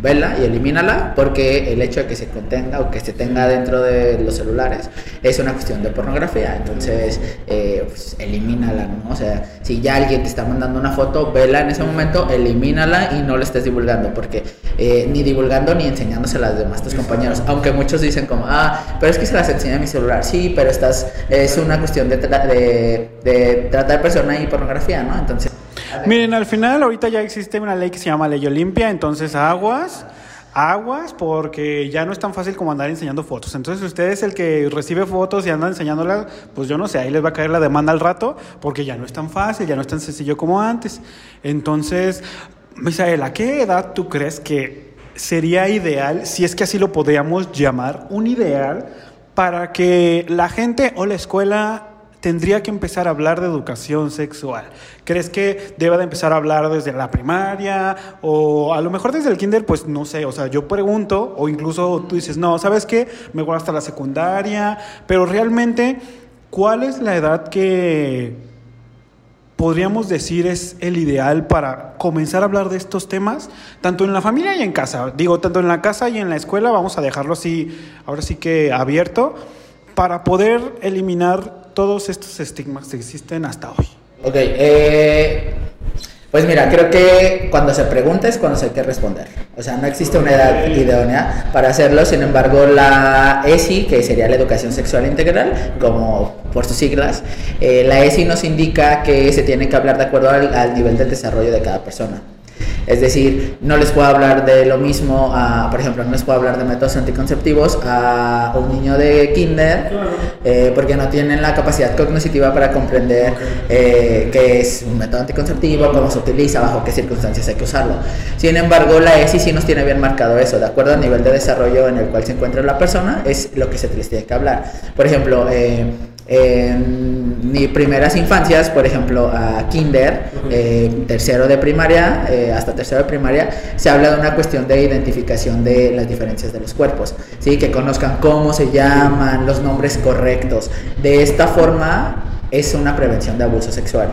Speaker 2: vela y elimínala porque el hecho de que se contenga o que se tenga dentro de los celulares es una cuestión de pornografía. Entonces, eh, pues, elimínala, ¿no? O sea, si ya alguien te está mandando una foto, vela en ese momento, elimínala y no la estés divulgando porque eh, ni divulgando ni enseñándosela a los demás tus compañeros. Aunque muchos dicen como, ah, pero es que se las enseña a mi celular. Sí, pero estás, es una cuestión de, de, de tratar persona y pornografía, ¿no? Entonces...
Speaker 1: Miren, al final ahorita ya existe una ley que se llama Ley Olimpia, entonces aguas, aguas, porque ya no es tan fácil como andar enseñando fotos. Entonces, usted es el que recibe fotos y anda enseñándolas, pues yo no sé, ahí les va a caer la demanda al rato, porque ya no es tan fácil, ya no es tan sencillo como antes. Entonces, Misael, ¿a qué edad tú crees que sería ideal, si es que así lo podríamos llamar, un ideal para que la gente o la escuela tendría que empezar a hablar de educación sexual? ¿Crees que deba de empezar a hablar desde la primaria o a lo mejor desde el kinder? Pues no sé, o sea, yo pregunto o incluso tú dices, no, ¿sabes qué? Me voy hasta la secundaria, pero realmente, ¿cuál es la edad que podríamos decir es el ideal para comenzar a hablar de estos temas, tanto en la familia y en casa? Digo, tanto en la casa y en la escuela, vamos a dejarlo así, ahora sí que abierto, para poder eliminar todos estos estigmas que existen hasta hoy?
Speaker 2: Ok, eh, pues mira, creo que cuando se pregunta es cuando se hay que responder. O sea, no existe una edad idónea para hacerlo. Sin embargo, la ESI, que sería la educación sexual integral, como por sus siglas, eh, la ESI nos indica que se tiene que hablar de acuerdo al nivel del desarrollo de cada persona. Es decir, no les puedo hablar de lo mismo, a, por ejemplo, no les puedo hablar de métodos anticonceptivos a un niño de kinder eh, porque no tienen la capacidad cognitiva para comprender eh, qué es un método anticonceptivo, cómo se utiliza, bajo qué circunstancias hay que usarlo. Sin embargo, la ESI sí nos tiene bien marcado eso, de acuerdo al nivel de desarrollo en el cual se encuentra la persona, es lo que se les tiene que hablar. Por ejemplo, eh, en mis primeras infancias, por ejemplo, a kinder, eh, tercero de primaria, eh, hasta tercero de primaria, se habla de una cuestión de identificación de las diferencias de los cuerpos, ¿sí? que conozcan cómo se llaman, los nombres correctos. De esta forma es una prevención de abuso sexual.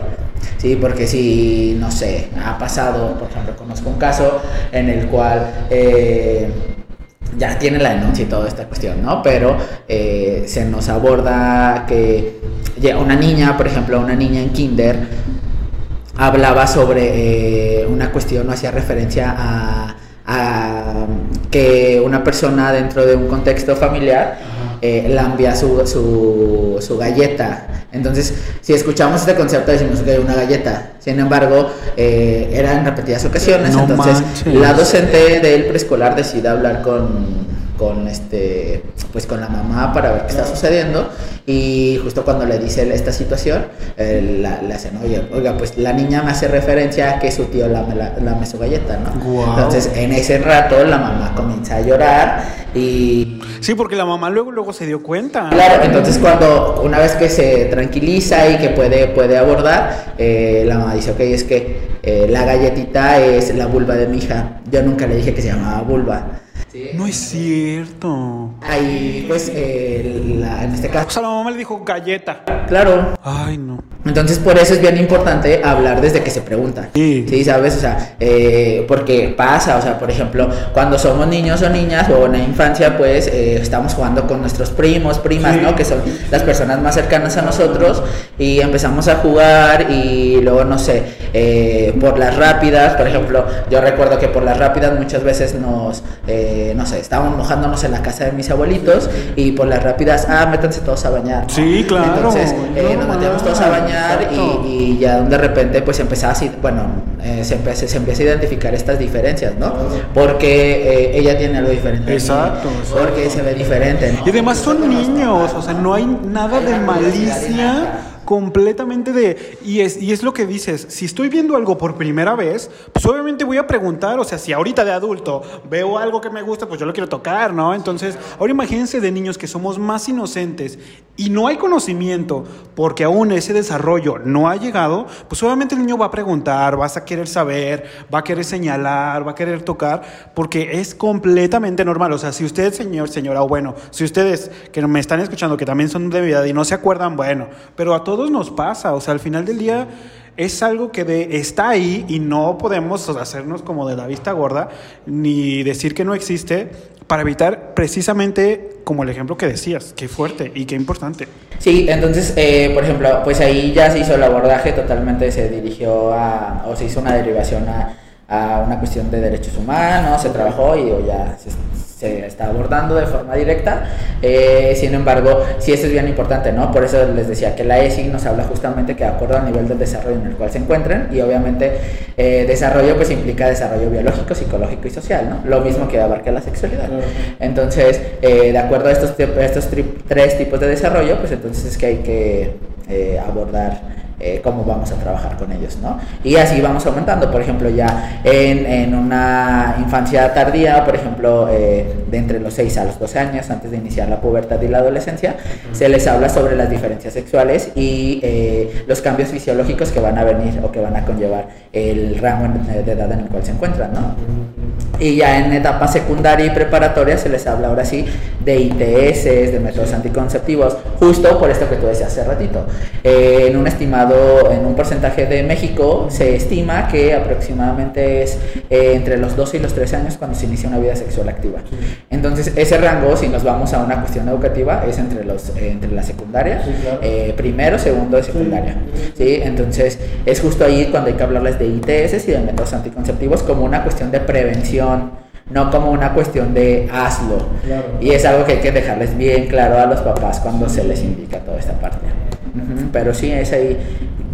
Speaker 2: Sí, porque si, no sé, ha pasado, por ejemplo, conozco un caso en el cual eh, ya tiene la denuncia y toda esta cuestión, ¿no? Pero eh, se nos aborda que una niña, por ejemplo, una niña en kinder, hablaba sobre eh, una cuestión o hacía referencia a, que una persona dentro de un contexto familiar eh, lambia su, su, su, galleta. Entonces, si escuchamos este concepto, decimos que hay una galleta. Sin embargo, eh, era en repetidas ocasiones. entonces, la docente del preescolar decide hablar con con este pues con la mamá para ver qué está sucediendo y justo cuando le dice esta situación eh, la, le hacen oye oiga pues la niña me hace referencia a que su tío lame, la, lame su galleta no entonces en ese rato la mamá comienza a llorar y
Speaker 1: Sí, porque la mamá luego, luego se dio cuenta.
Speaker 2: Claro, entonces cuando una vez que se tranquiliza y que puede, puede abordar, eh, la mamá dice, ok, es que eh, la galletita es la vulva de mi hija. Yo nunca le dije que se llamaba vulva.
Speaker 1: No es cierto.
Speaker 2: Ahí, pues, eh, la- en este
Speaker 1: O
Speaker 2: caso,
Speaker 1: sea, la mamá le dijo galleta.
Speaker 2: claro.
Speaker 1: Ay, no.
Speaker 2: Entonces, por eso es bien importante hablar desde que se pregunta.
Speaker 1: Sí.
Speaker 2: Sí, ¿sabes? O sea, eh, porque pasa, o sea, por ejemplo, cuando somos niños o niñas o en la infancia, pues eh, estamos jugando con nuestros primos, primas,
Speaker 1: Sí.
Speaker 2: ¿no? Que son las personas más cercanas a nosotros y empezamos a jugar y luego, no sé, eh, por las rápidas, por ejemplo, yo recuerdo que por las rápidas muchas veces nos, eh, no sé, estábamos mojándonos en la casa de mis abuelitos y por las rápidas, ah, métanse todos a bañar. ¿no?
Speaker 1: Sí, claro.
Speaker 2: Entonces, eh,
Speaker 1: No
Speaker 2: nos metíamos todos a bañar y, y ya de repente pues empezaba así, bueno, eh, se, empieza, se empieza a identificar estas diferencias, ¿no? Porque eh, ella tiene algo diferente. mí,
Speaker 1: Exacto,
Speaker 2: Porque se ve diferente. ¿no?
Speaker 1: Y además son niños, o sea, no hay nada de malicia completamente de y es y es lo que dices, si estoy viendo algo por primera vez, pues obviamente voy a preguntar, o sea, si ahorita de adulto veo algo que me gusta, pues yo lo quiero tocar, ¿no? Entonces, ahora imagínense de niños que somos más inocentes y no hay conocimiento porque aún ese desarrollo no ha llegado, pues obviamente el niño va a preguntar, vas a querer saber, va a querer señalar, va a querer tocar, porque es completamente normal. O sea, si usted, señor, señora, o bueno, si ustedes que me están escuchando, que también son de mi edad y no se acuerdan, bueno, pero a todos nos pasa. O sea, al final del día es algo que de- está ahí y no podemos hacernos como de la vista gorda ni decir que no existe para evitar precisamente como el ejemplo que decías, qué fuerte y qué importante.
Speaker 2: Sí, entonces, eh, por ejemplo, pues ahí ya se hizo el abordaje, totalmente se dirigió a, o se hizo una derivación a, a una cuestión de derechos humanos, se trabajó y o ya se, se está abordando de forma directa. Eh, sin embargo, sí, eso es bien importante, ¿no? Por eso les decía que la ESI nos habla justamente que de acuerdo al nivel del desarrollo en el cual se encuentren y obviamente eh, desarrollo pues implica desarrollo biológico, psicológico y social, ¿no? Lo mismo que abarca la sexualidad. Entonces, eh, de acuerdo a estos, tri- tres tipos de desarrollo, pues entonces es que hay que eh, abordar eh, cómo vamos a trabajar con ellos, ¿no? Y así vamos aumentando, por ejemplo, ya en, en una infancia tardía, por ejemplo, eh, de entre los 6 a los 12 años, antes de iniciar la pubertad y la adolescencia, se les habla sobre las diferencias sexuales y eh, los cambios fisiológicos que van a venir o que van a conllevar el rango en- de edad en el cual se encuentran, ¿no? Y ya en etapa secundaria y preparatoria se les habla ahora sí de ITS, de métodos anticonceptivos, justo por esto que tú decías hace ratito. Eh, en un estimado, en un porcentaje de México, se estima que aproximadamente es eh, entre los 12 y los 13 años cuando se inicia una vida sexual activa. Entonces, ese rango, si nos vamos a una cuestión educativa, es entre, los, eh, entre la secundaria,
Speaker 3: Sí, claro.
Speaker 2: eh, primero, segundo de secundaria. ¿sí? Entonces, es justo ahí cuando hay que hablarles de ITS y de métodos anticonceptivos como una cuestión de prevención, no como una cuestión de hazlo.
Speaker 3: Claro.
Speaker 2: Y es algo que hay que dejarles bien claro a los papás cuando se les indica toda esta parte. Pero sí, es ahí.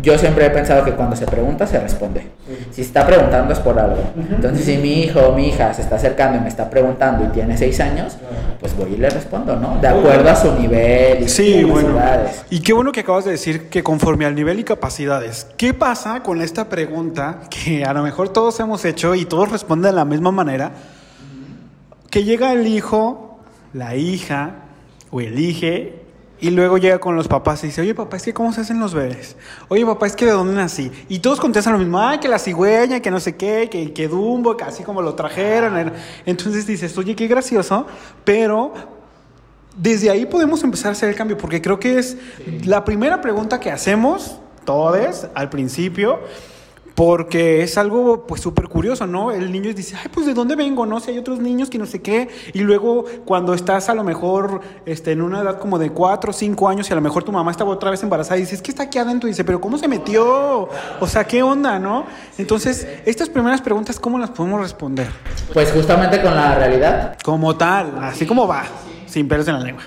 Speaker 2: Yo siempre he pensado que cuando se pregunta, se responde. Si está preguntando es por algo. Entonces, si mi hijo o mi hija se está acercando y me está preguntando y tiene seis años, pues voy y le respondo, ¿no? De acuerdo a su nivel y
Speaker 1: Sí,
Speaker 2: sus
Speaker 1: bueno.
Speaker 2: capacidades.
Speaker 1: Y qué bueno que acabas de decir que conforme al nivel y capacidades. ¿Qué pasa con esta pregunta que a lo mejor todos hemos hecho y todos responden de la misma manera? Que llega el hijo, la hija o elige y luego llega con los papás y dice, oye papá, es que cómo se hacen los bebés. Oye papá, es que de dónde nací. Y todos contestan lo mismo, ay, que la cigüeña, que no sé qué, que, que Dumbo, que así como lo trajeron. Entonces dices, oye, qué gracioso, pero desde ahí podemos empezar a hacer el cambio, porque creo que es la primera pregunta que hacemos todos al principio, porque es algo pues súper curioso, ¿no? El niño dice, ay, pues de dónde vengo, ¿no? Si hay otros niños que no sé qué, y luego cuando estás a lo mejor este, en una edad como de 4 o 5 años y a lo mejor tu mamá estaba otra vez embarazada y dices, es que está aquí adentro, y dice, pero ¿cómo se metió? O sea, ¿qué onda, no? Entonces, estas primeras preguntas, ¿cómo las podemos responder?
Speaker 2: Pues justamente con la realidad.
Speaker 1: Como tal, así como va, sin pelos en la lengua.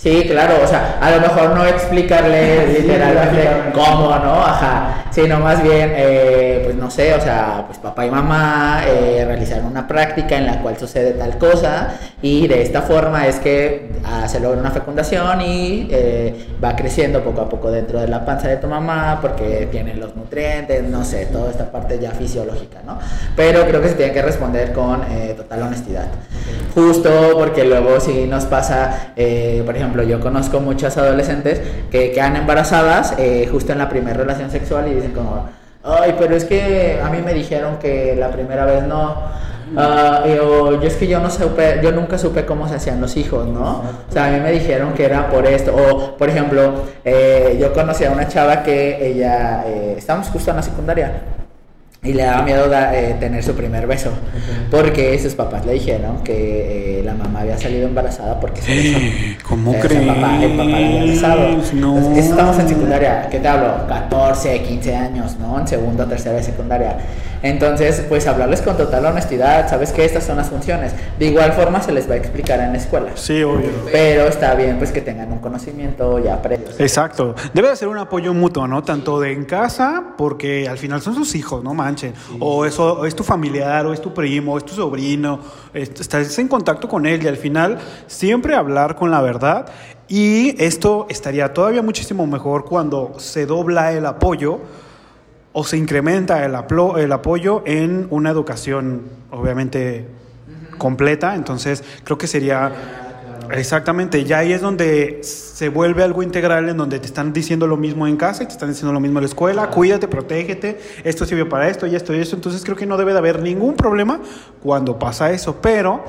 Speaker 2: Sí, claro, o sea, a lo mejor no explicarle literalmente cómo, ¿no? Ajá, sino más bien, eh, pues no sé, o sea, pues papá y mamá eh, realizaron una práctica en la cual sucede tal cosa y de esta forma es que ah, se logra una fecundación y eh, va creciendo poco a poco dentro de la panza de tu mamá porque tiene los nutrientes, no sé, toda esta parte ya fisiológica, ¿no? Pero creo que se tiene que responder con total honestidad. Justo porque luego si nos pasa, por ejemplo, ejemplo, yo conozco muchas adolescentes que quedan embarazadas eh, justo en la primera relación sexual y dicen como, ay, pero es que a mí me dijeron que la primera vez no. Uh, yo, es que yo no supe, yo nunca supe cómo se hacían los hijos, ¿no? O sea, a mí me dijeron que era por esto. O, por ejemplo, eh, yo conocí a una chava que ella, eh, estábamos justo en la secundaria, y le daba miedo eh, tener su primer beso porque sus papás le dijeron que eh, la mamá había salido embarazada porque se besó.
Speaker 1: ¿Cómo crees?
Speaker 2: El papá, el papá la había besado. No. estamos en secundaria, ¿qué te hablo? 14, 15 años, ¿no? En segunda, tercera de secundaria. Entonces, pues hablarles con total honestidad, sabes que estas son las funciones. De igual forma se les va a explicar en la escuela.
Speaker 1: Sí, obvio.
Speaker 2: Pero está bien pues que tengan un conocimiento ya previo.
Speaker 1: Exacto. Debe de ser un apoyo mutuo, ¿no? Tanto de en casa, porque al final son sus hijos, no manchen. O eso es tu familiar, o es tu primo, o es tu sobrino. Estás en contacto con él y al final siempre hablar con la verdad. Y esto estaría todavía muchísimo mejor cuando se dobla el apoyo o se incrementa el, el apoyo en una educación, obviamente, completa. Entonces, creo que sería... Exactamente, ya ahí es donde se vuelve algo integral en donde te están diciendo lo mismo en casa y te están diciendo lo mismo en la escuela, cuídate, protégete, esto sirve para esto y esto y esto, entonces creo que no debe de haber ningún problema cuando pasa eso, pero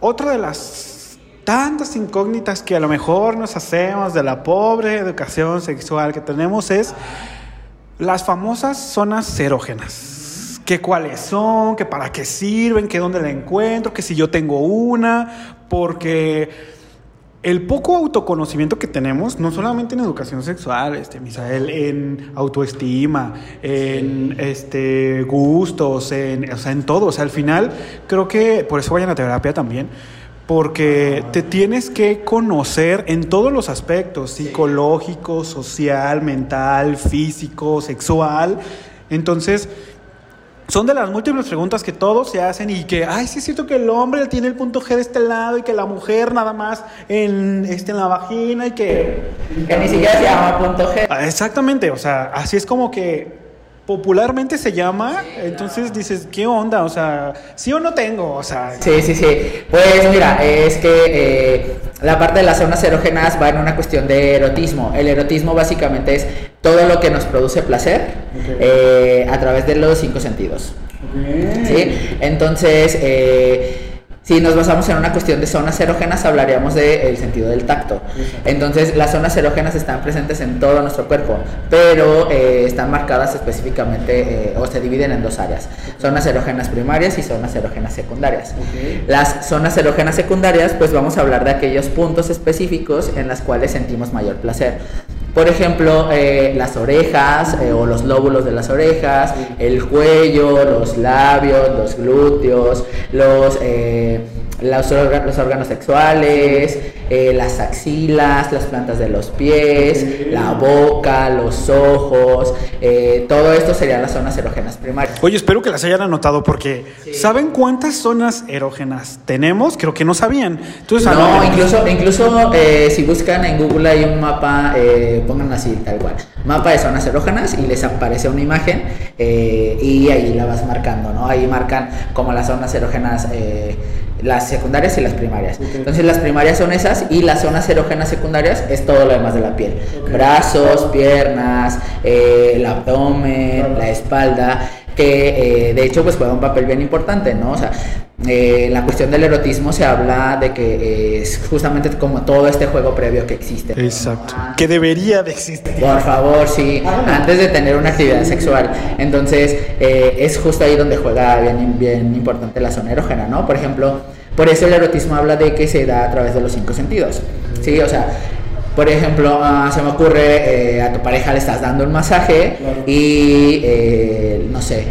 Speaker 1: otra de las tantas incógnitas que a lo mejor nos hacemos de la pobre educación sexual que tenemos es las famosas zonas erógenas. ¿Qué cuáles son? ¿Qué para qué sirven? ¿Qué dónde la encuentro? ¿Que si yo tengo una? Porque el poco autoconocimiento que tenemos, no solamente en educación sexual, este, Misael, en autoestima, en este, gustos, en, o sea, en todo. O sea, al final, creo que por eso vayan a terapia también porque te tienes que conocer en todos los aspectos, psicológico, social, mental, físico, sexual. Entonces, son de las múltiples preguntas que todos se hacen y que, ay, sí es cierto que el hombre tiene el punto G de este lado y que la mujer nada más en, este, en la vagina y que...
Speaker 2: Que ni siquiera se llama punto G.
Speaker 1: Ah, exactamente, o sea, así es como que popularmente se llama, entonces dices, ¿qué onda? O sea, ¿sí o no tengo? O sea...
Speaker 2: Sí, sí, sí. Pues mira, es que eh, la parte de las zonas erógenas va en una cuestión de erotismo. El erotismo básicamente es todo lo que nos produce placer eh, a través de los cinco sentidos. ¿Sí? Entonces, eh, si nos basamos en una cuestión de zonas erógenas, hablaríamos del sentido del tacto. Entonces, las zonas erógenas están presentes en todo nuestro cuerpo, pero eh, están marcadas específicamente eh, o se dividen en dos áreas: zonas erógenas primarias y zonas erógenas secundarias. Las zonas erógenas secundarias, pues vamos a hablar de aquellos puntos específicos en los cuales sentimos mayor placer. Por ejemplo, eh, las orejas o los lóbulos de las orejas, el cuello, los labios, los glúteos, los los, los órganos sexuales, eh, las axilas, las plantas de los pies, la boca, los ojos, eh, todo esto serían las zonas erógenas primarias.
Speaker 1: Oye, espero que las hayan anotado porque ¿saben cuántas zonas erógenas tenemos? Creo que no sabían.
Speaker 2: Entonces, no, incluso, incluso eh, si buscan en Google hay un mapa, pongan así tal cual, mapa de zonas erógenas y les aparece una imagen y ahí la vas marcando, ¿no? Ahí marcan como las zonas erógenas las secundarias y las primarias. Entonces las primarias son esas y las zonas erógenas secundarias es todo lo demás de la piel. Brazos, piernas, eh, el abdomen, la espalda, que eh, de hecho pues juega un papel bien importante, ¿no? O sea, eh, la cuestión del erotismo se habla de que es justamente como todo este juego previo que existe.
Speaker 1: Exacto. que debería de existir.
Speaker 2: Por favor, sí. Antes de tener una actividad sexual. Entonces, es justo ahí donde juega bien, bien importante la zona erógena, ¿no? Por ejemplo, por eso el erotismo habla de que se da a través de los cinco sentidos. Sí, o sea, por ejemplo, ah, se me ocurre, eh, a tu pareja le estás dando un masaje y, eh, no sé,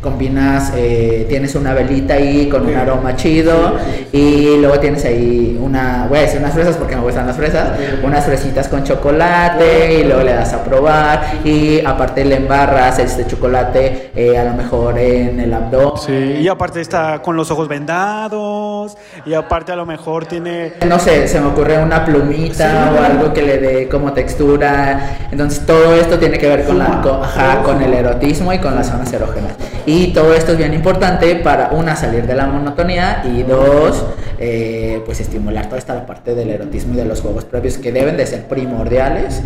Speaker 2: combinas, eh, tienes una velita ahí con un aroma chido y luego tienes ahí una, voy a decir unas fresas porque me gustan las fresas, unas fresitas con chocolate y luego le das a probar y aparte le embarras este chocolate eh, a lo mejor en el abdomen.
Speaker 1: Sí, y aparte está con los ojos vendados y aparte a lo mejor tiene...
Speaker 2: No sé, se me ocurre una plumita o algo que le dé como textura. Entonces todo esto tiene que ver con, la, con, ajá, con el erotismo y con las zonas erógenas. Y todo esto es bien importante para, una, salir de la monotonía y dos, eh, pues estimular toda esta parte del erotismo y de los juegos propios que deben de ser primordiales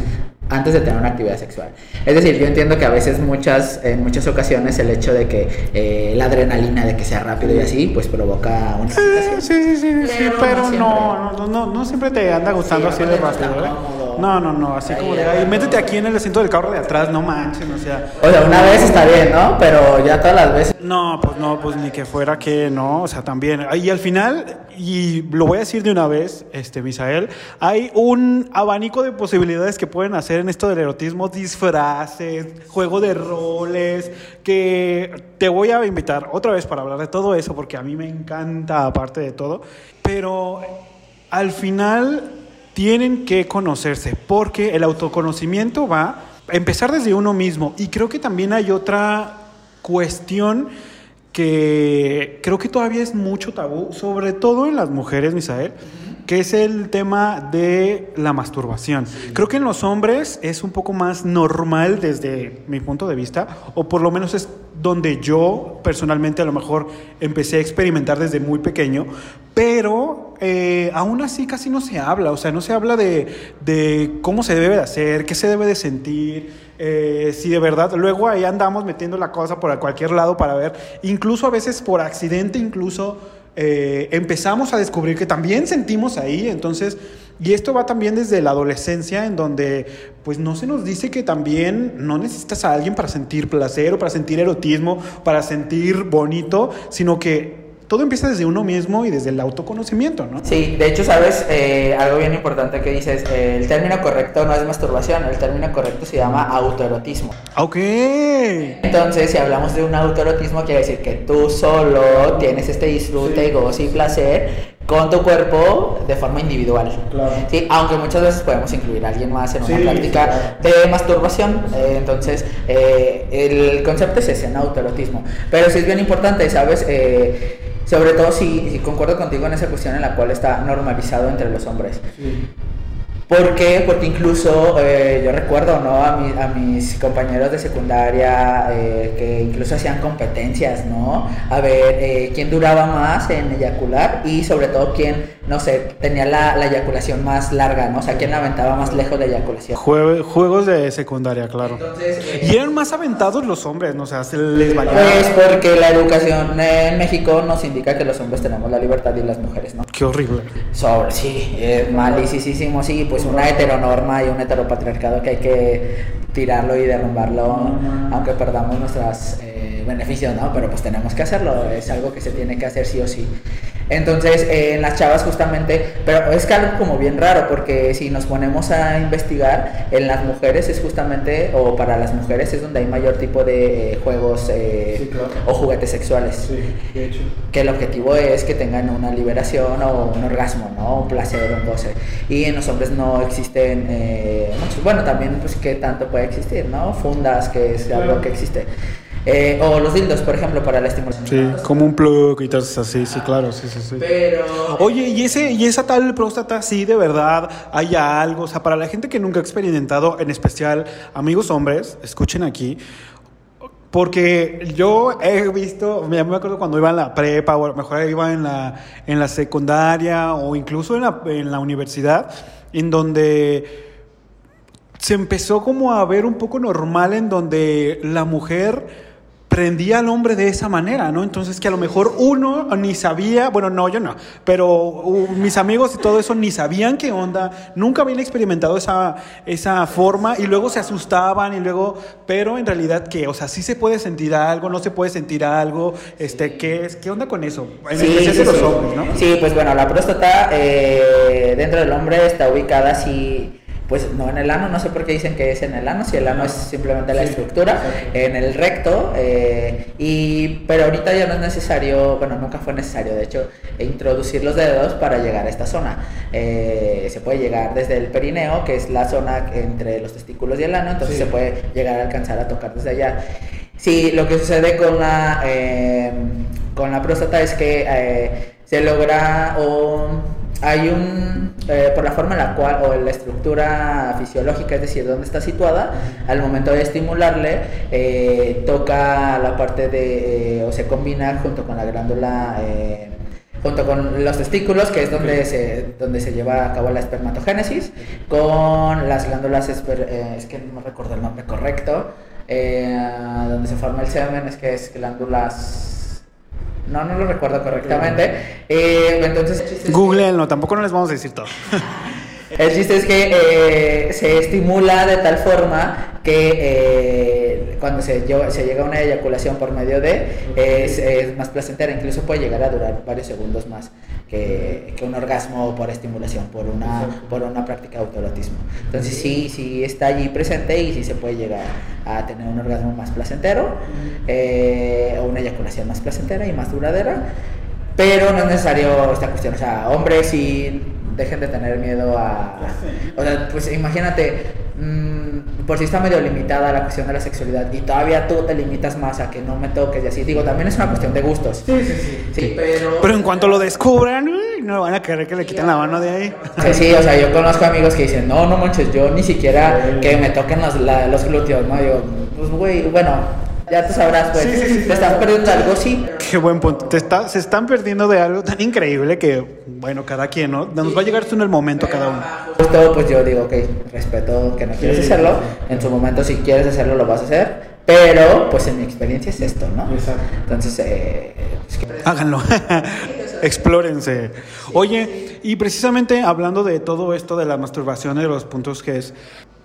Speaker 2: antes de tener una actividad sexual. Es decir, yo entiendo que a veces muchas, en muchas ocasiones el hecho de que eh, la adrenalina de que sea rápido y así, pues provoca una
Speaker 1: Sí, sí, sí, sí, pero, no, no, no, no, siempre te anda gustando así de rápido, ¿eh? No, no, no, así como de, ay, métete aquí en el asiento del carro de atrás, no manches, o sea.
Speaker 2: O sea, una vez está bien, ¿no? Pero ya todas las veces.
Speaker 1: No, pues no, pues ni que fuera que no, o sea, también. Y al final, y lo voy a decir de una vez, este, Misael, hay un abanico de posibilidades que pueden hacer en esto del erotismo, disfraces, juego de roles, que te voy a invitar otra vez para hablar de todo eso, porque a mí me encanta aparte de todo, pero al final tienen que conocerse, porque el autoconocimiento va a empezar desde uno mismo. Y creo que también hay otra cuestión que creo que todavía es mucho tabú, sobre todo en las mujeres, Misael, que es el tema de la masturbación. Creo que en los hombres es un poco más normal desde mi punto de vista, o por lo menos es donde yo personalmente a lo mejor empecé a experimentar desde muy pequeño, pero eh, aún así casi no se habla, o sea, no se habla de, de cómo se debe de hacer, qué se debe de sentir. Eh, si de verdad, luego ahí andamos metiendo la cosa por cualquier lado para ver, incluso a veces por accidente, incluso eh, empezamos a descubrir que también sentimos ahí, entonces, y esto va también desde la adolescencia, en donde pues no se nos dice que también no necesitas a alguien para sentir placer o para sentir erotismo, para sentir bonito, sino que todo empieza desde uno mismo y desde el autoconocimiento, ¿no?
Speaker 2: Sí, de hecho, sabes, eh, algo bien importante que dices, eh, el término correcto no es masturbación, el término correcto se llama autoerotismo.
Speaker 1: Ok.
Speaker 2: Entonces, si hablamos de un autoerotismo, quiere decir que tú solo tienes este disfrute, gozo y placer con tu cuerpo de forma individual.
Speaker 1: Claro.
Speaker 2: Sí, aunque muchas veces podemos incluir a alguien más en una
Speaker 1: Sí,
Speaker 2: práctica de masturbación. Eh, entonces, eh, el concepto es ese, en autoerotismo. Pero sí es bien importante, ¿sabes? Eh, sobre todo si, si concuerdo contigo en esa cuestión en la cual está normalizado entre los hombres. ¿Por qué? Porque incluso eh, yo recuerdo ¿no? a, mi- a mis compañeros de secundaria eh, que incluso hacían competencias, ¿no? A ver eh, quién duraba más en eyacular y sobre todo quién, no sé, tenía la, la eyaculación más larga, ¿no? O sea, quién la aventaba más lejos de eyaculación.
Speaker 1: Jue- juegos de secundaria, claro.
Speaker 2: Entonces, eh,
Speaker 1: Y eran más aventados los hombres, ¿no? O sea, se les valía.
Speaker 2: pues porque la educación en México nos indica que los hombres tenemos la libertad y las mujeres, ¿no?
Speaker 1: Qué horrible.
Speaker 2: Sobre, sí, es malicísimo, sí, pues una heteronorma y un heteropatriarcado que hay que tirarlo y derrumbarlo, aunque perdamos nuestros beneficios, ¿no? Pero pues tenemos que hacerlo, es algo que se tiene que hacer sí o sí. Entonces, eh, en las chavas justamente, pero es que algo como bien raro, porque si nos ponemos a investigar, en las mujeres es justamente, o para las mujeres es donde hay mayor tipo de eh, juegos eh,
Speaker 1: Sí, claro.
Speaker 2: o juguetes sexuales
Speaker 1: de hecho.
Speaker 2: que el objetivo es que tengan una liberación o un orgasmo, ¿no? Un placer, un goce. Y en los hombres no existen eh, muchos. Bueno, también, pues, ¿qué tanto puede existir, no? Fundas, que es algo que existe. Eh, o los dildos, por ejemplo, para la estimulación.
Speaker 1: Sí, como un plug y cosas así, sí, claro, sí, sí, sí.
Speaker 2: Pero.
Speaker 1: Oye, ¿y, ese, y esa tal próstata, sí, de verdad, hay algo. O sea, para la gente que nunca ha experimentado, en especial amigos hombres, escuchen aquí. Porque yo he visto, me me acuerdo cuando iba en la prepa, o a lo mejor iba en la, en la secundaria, o incluso en la, en la universidad, en donde se empezó como a ver un poco normal en donde la mujer prendía al hombre de esa manera, ¿no? Entonces que a lo mejor uno ni sabía, bueno, no, yo no, pero uh, mis amigos y todo eso ni sabían qué onda, nunca habían experimentado esa, esa forma y luego se asustaban y luego, pero en realidad que, o sea, sí se puede sentir algo, no se puede sentir algo, este, ¿qué es? ¿Qué onda con eso? En
Speaker 2: Sí,
Speaker 1: especial
Speaker 2: sí,
Speaker 1: de los
Speaker 2: sí.
Speaker 1: hombres, ¿no?
Speaker 2: Sí, pues bueno, la próstata eh, dentro del hombre está ubicada así pues no en el ano, no sé por qué dicen que es en el ano, si el ano es simplemente la estructura, en el recto, eh, y, pero ahorita ya no es necesario, bueno, nunca fue necesario, de hecho, introducir los dedos para llegar a esta zona. Eh, se puede llegar desde el perineo, que es la zona entre los testículos y el ano, entonces se puede llegar a alcanzar a tocar desde allá. Sí, lo que sucede con la, eh, con la próstata es que se logra o hay un, eh, por la forma en la cual, o la estructura fisiológica, es decir, dónde está situada, al momento de estimularle, eh, toca la parte de, eh, o se combina junto con la glándula, junto con los testículos, que es donde se, donde se lleva a cabo la espermatogénesis, con las glándulas, es que no recuerdo el nombre correcto, donde se forma el semen, es que es glándulas no, no lo recuerdo correctamente. Eh, entonces.
Speaker 1: Googleenlo, tampoco no les vamos a decir todo.
Speaker 2: El chiste es que eh, se estimula de tal forma que eh, cuando se, se, llega a una eyaculación por medio de es, más placentera, incluso puede llegar a durar varios segundos más que, un orgasmo por estimulación, por una, por una práctica de autoerotismo. Entonces sí, sí está allí presente y sí se puede llegar a tener un orgasmo más placentero eh, o una eyaculación más placentera y más duradera. Pero no es necesario esta cuestión, o sea, hombres sí dejen de tener miedo a... O sea, pues imagínate, mm, por si está medio limitada la cuestión de la sexualidad y todavía tú te limitas más a que no me toques y así. Digo, también es una cuestión de gustos.
Speaker 1: Sí, sí, sí. sí pero... pero en cuanto lo descubran, no van a querer que le quiten la mano de ahí.
Speaker 2: Sí, sí, o sea, yo conozco amigos que dicen, no, no manches, yo ni siquiera que me toquen los, los glúteos, ¿no? Yo, pues, güey, bueno ya tú sabrás, pues. te estás perdiendo algo, sí.
Speaker 1: Qué buen punto. Te está, se están perdiendo de algo tan increíble que, bueno, cada quien, ¿no? Nos va a llegar esto en el momento cada uno.
Speaker 2: Justo, pues yo digo, ok, respeto que no quieres hacerlo. En su momento, si quieres hacerlo, lo vas a hacer. Pero, pues en mi experiencia es esto, ¿no? Exacto. Entonces, eh,
Speaker 1: háganlo. Explórense. Oye, y precisamente hablando de todo esto de la masturbación y de los puntos que es,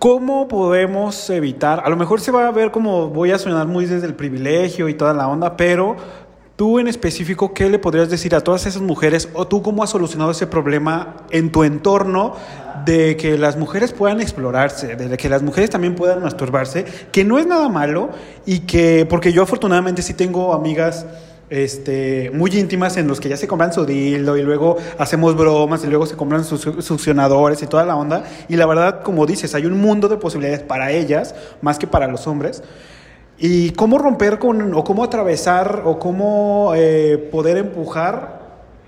Speaker 1: ¿Cómo podemos evitar? A lo mejor se va a ver como voy a sonar muy desde el privilegio y toda la onda, pero tú en específico, ¿qué le podrías decir a todas esas mujeres o tú cómo has solucionado ese problema en tu entorno de que las mujeres puedan explorarse, de que las mujeres también puedan masturbarse, que no es nada malo y que, porque yo afortunadamente sí tengo amigas este, muy íntimas en los que ya se compran su dildo y luego hacemos bromas y luego se compran sus succionadores y toda la onda. Y la verdad, como dices, hay un mundo de posibilidades para ellas más que para los hombres. Y cómo romper con, o cómo atravesar, o cómo eh, poder empujar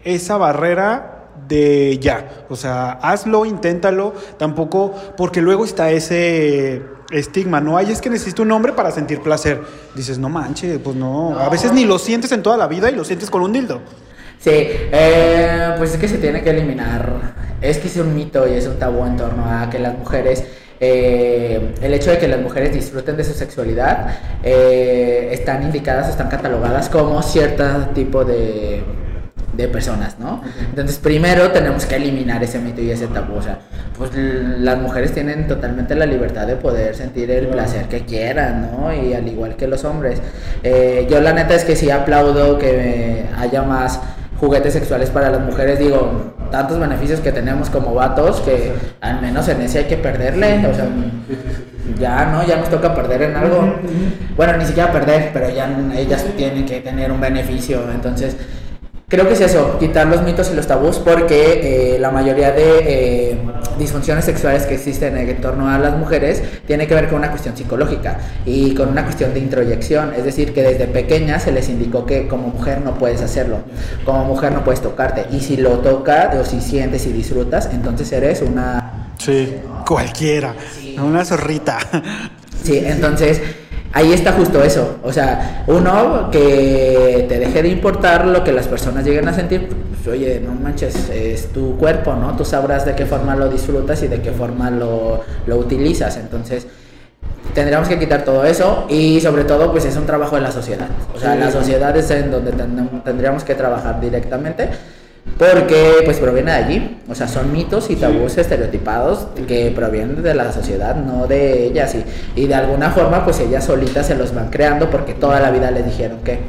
Speaker 1: esa barrera de ya. O sea, hazlo, inténtalo, tampoco, porque luego está ese estigma, no hay, es que necesito un hombre para sentir placer. Dices, no manches, pues no. A veces ni lo sientes en toda la vida y lo sientes con un dildo.
Speaker 2: Sí, eh, pues es que se tiene que eliminar. Es que es un mito y es un tabú en torno a que las mujeres. Eh, el hecho de que las mujeres disfruten de su sexualidad eh, están indicadas, están catalogadas como cierto tipo de de personas, ¿no? Entonces, primero tenemos que eliminar ese mito y ese tabú. O sea, pues las mujeres tienen totalmente la libertad de poder sentir el placer que quieran, ¿no? Y al igual que los hombres. Eh, yo la neta es que sí aplaudo que haya más juguetes sexuales para las mujeres. Digo, tantos beneficios que tenemos como vatos que al menos en ese hay que perderle. O sea, ya no, ya nos toca perder en algo. Bueno, ni siquiera perder, pero ya ellas tienen que tener un beneficio. Entonces, Creo que es eso, quitar los mitos y los tabús porque eh, la mayoría de eh, disfunciones sexuales que existen en torno a las mujeres tiene que ver con una cuestión psicológica y con una cuestión de introyección, es decir, que desde pequeña se les indicó que como mujer no puedes hacerlo, como mujer no puedes tocarte. Y si lo tocas o si sientes y disfrutas, entonces eres una...
Speaker 1: Sí, cualquiera, una zorrita.
Speaker 2: Sí, entonces ahí está justo eso. O sea, uno que te deje de importar lo que las personas lleguen a sentir, pues, oye, no manches, es tu cuerpo, ¿no? Tú sabrás de qué forma lo disfrutas y de qué forma lo, lo utilizas. Entonces, tendríamos que quitar todo eso y sobre todo, pues es un trabajo de la sociedad. O sea, la sociedad es en donde tendríamos que trabajar directamente porque pues proviene de allí, o sea, son mitos y tabús estereotipados que provienen de la sociedad, no de ellas y, y, de alguna forma pues ellas solitas se los van creando porque toda la vida les dijeron que.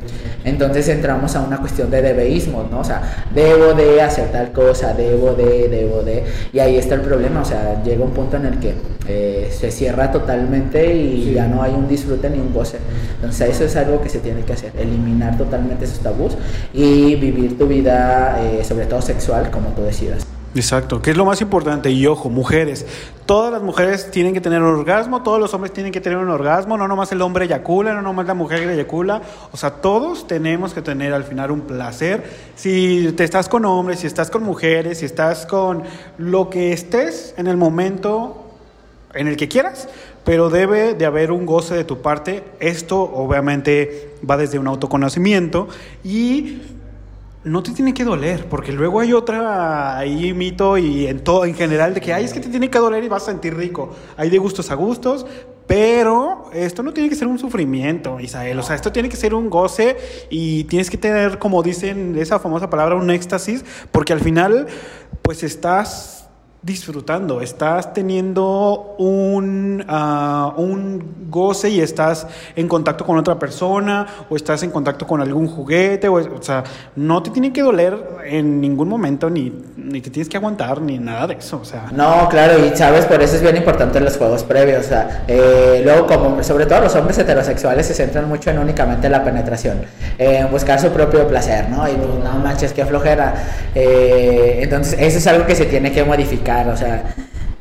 Speaker 2: Entonces entramos a una cuestión de debeísmo, ¿no? O sea, debo de hacer tal cosa, debo de, debo de, y ahí está el problema, o sea, llega un punto en el que eh, se cierra totalmente y ya no hay un disfrute ni un goce. Entonces eso es algo que se tiene que hacer, eliminar totalmente esos tabús y vivir tu vida, eh, sobre todo sexual, como tú decidas.
Speaker 1: Exacto, que es lo más importante. Y ojo, mujeres, todas las mujeres tienen que tener un orgasmo, todos los hombres tienen que tener un orgasmo, no nomás el hombre eyacula, no nomás la mujer eyacula. O sea, todos tenemos que tener al final un placer. Si te estás con hombres, si estás con mujeres, si estás con lo que estés en el momento en el que quieras, pero debe de haber un goce de tu parte. Esto obviamente va desde un autoconocimiento y no te tiene que doler, porque luego hay otra ahí mito y en todo en general de que ay, es que te tiene que doler y vas a sentir rico. Hay de gustos a gustos, pero esto no tiene que ser un sufrimiento, Isael. O sea, esto tiene que ser un goce y tienes que tener, como dicen esa famosa palabra, un éxtasis, porque al final, pues estás disfrutando, estás teniendo un, uh, un goce y estás en contacto con otra persona o estás en contacto con algún juguete, o, o sea, no te tiene que doler en ningún momento ni, ni te tienes que aguantar ni nada de eso, o sea.
Speaker 2: No, claro, y sabes, por eso es bien importante los juegos previos, o sea, eh, luego como sobre todo los hombres heterosexuales se centran mucho en únicamente la penetración, en buscar su propio placer, ¿no? Y pues, no manches, qué flojera. Eh, entonces, eso es algo que se tiene que modificar o sea,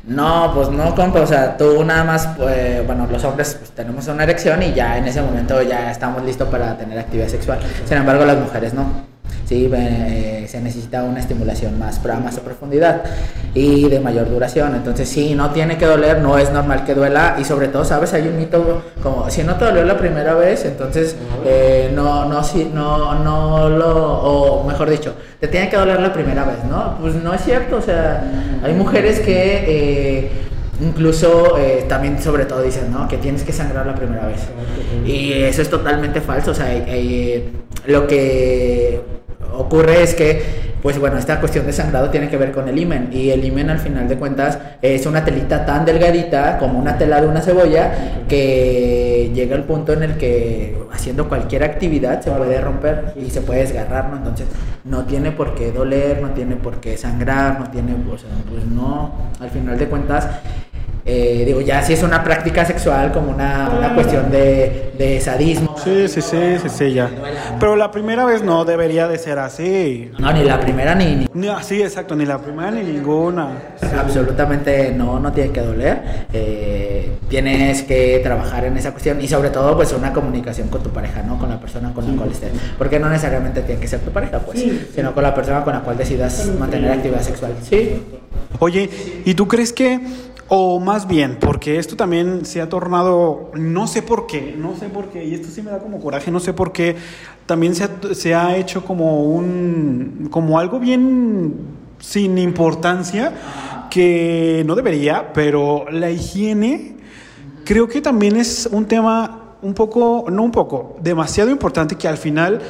Speaker 2: no, pues no, compa, o sea, tú nada más, pues, bueno, los hombres pues, tenemos una erección y ya en ese momento ya estamos listos para tener actividad sexual. Sin embargo, las mujeres no. Sí, eh, se necesita una estimulación más, más a profundidad y de mayor duración. Entonces, sí, no tiene que doler, no es normal que duela y sobre todo, ¿sabes? Hay un mito como, si no te dolió la primera vez, entonces eh, no, no, si, no, no lo, o mejor dicho, te tiene que doler la primera vez, ¿no? Pues no es cierto, o sea, hay mujeres que... Eh, incluso también sobre todo dicen, ¿no? Que tienes que sangrar la primera vez. Y eso es totalmente falso. O sea, lo que ocurre es que, pues bueno, esta cuestión de sangrado tiene que ver con el imen y el imen al final de cuentas es una telita tan delgadita como una tela de una cebolla que llega al punto en el que haciendo cualquier actividad se puede romper y se puede desgarrar, ¿no? Entonces no tiene por qué doler, no tiene por qué sangrar, no tiene, pues no, al final de cuentas eh, digo, ya si es una práctica sexual como una, una cuestión de, de, sadismo.
Speaker 1: Sí, sí, sí, sí, sí, ya. Pero la primera vez no debería de ser así.
Speaker 2: No, ni la primera ni...
Speaker 1: ni... sí, exacto, ni la primera ni ninguna.
Speaker 2: Absolutamente no, no tiene que doler. Eh, tienes que trabajar en esa cuestión y sobre todo pues una comunicación con tu pareja, ¿no? Con la persona con la cual estés. Porque no necesariamente tiene que ser tu pareja, pues, sino con la persona con la cual decidas mantener actividad sexual. Sí.
Speaker 1: Oye, ¿y tú crees que o más bien, porque esto también se ha tornado, no sé por qué, no sé por qué, y esto sí me da como coraje, no sé por qué, también se ha, se ha hecho como un, como algo bien sin importancia, que no debería, pero la higiene creo que también es un tema un poco, no un poco, demasiado importante que al final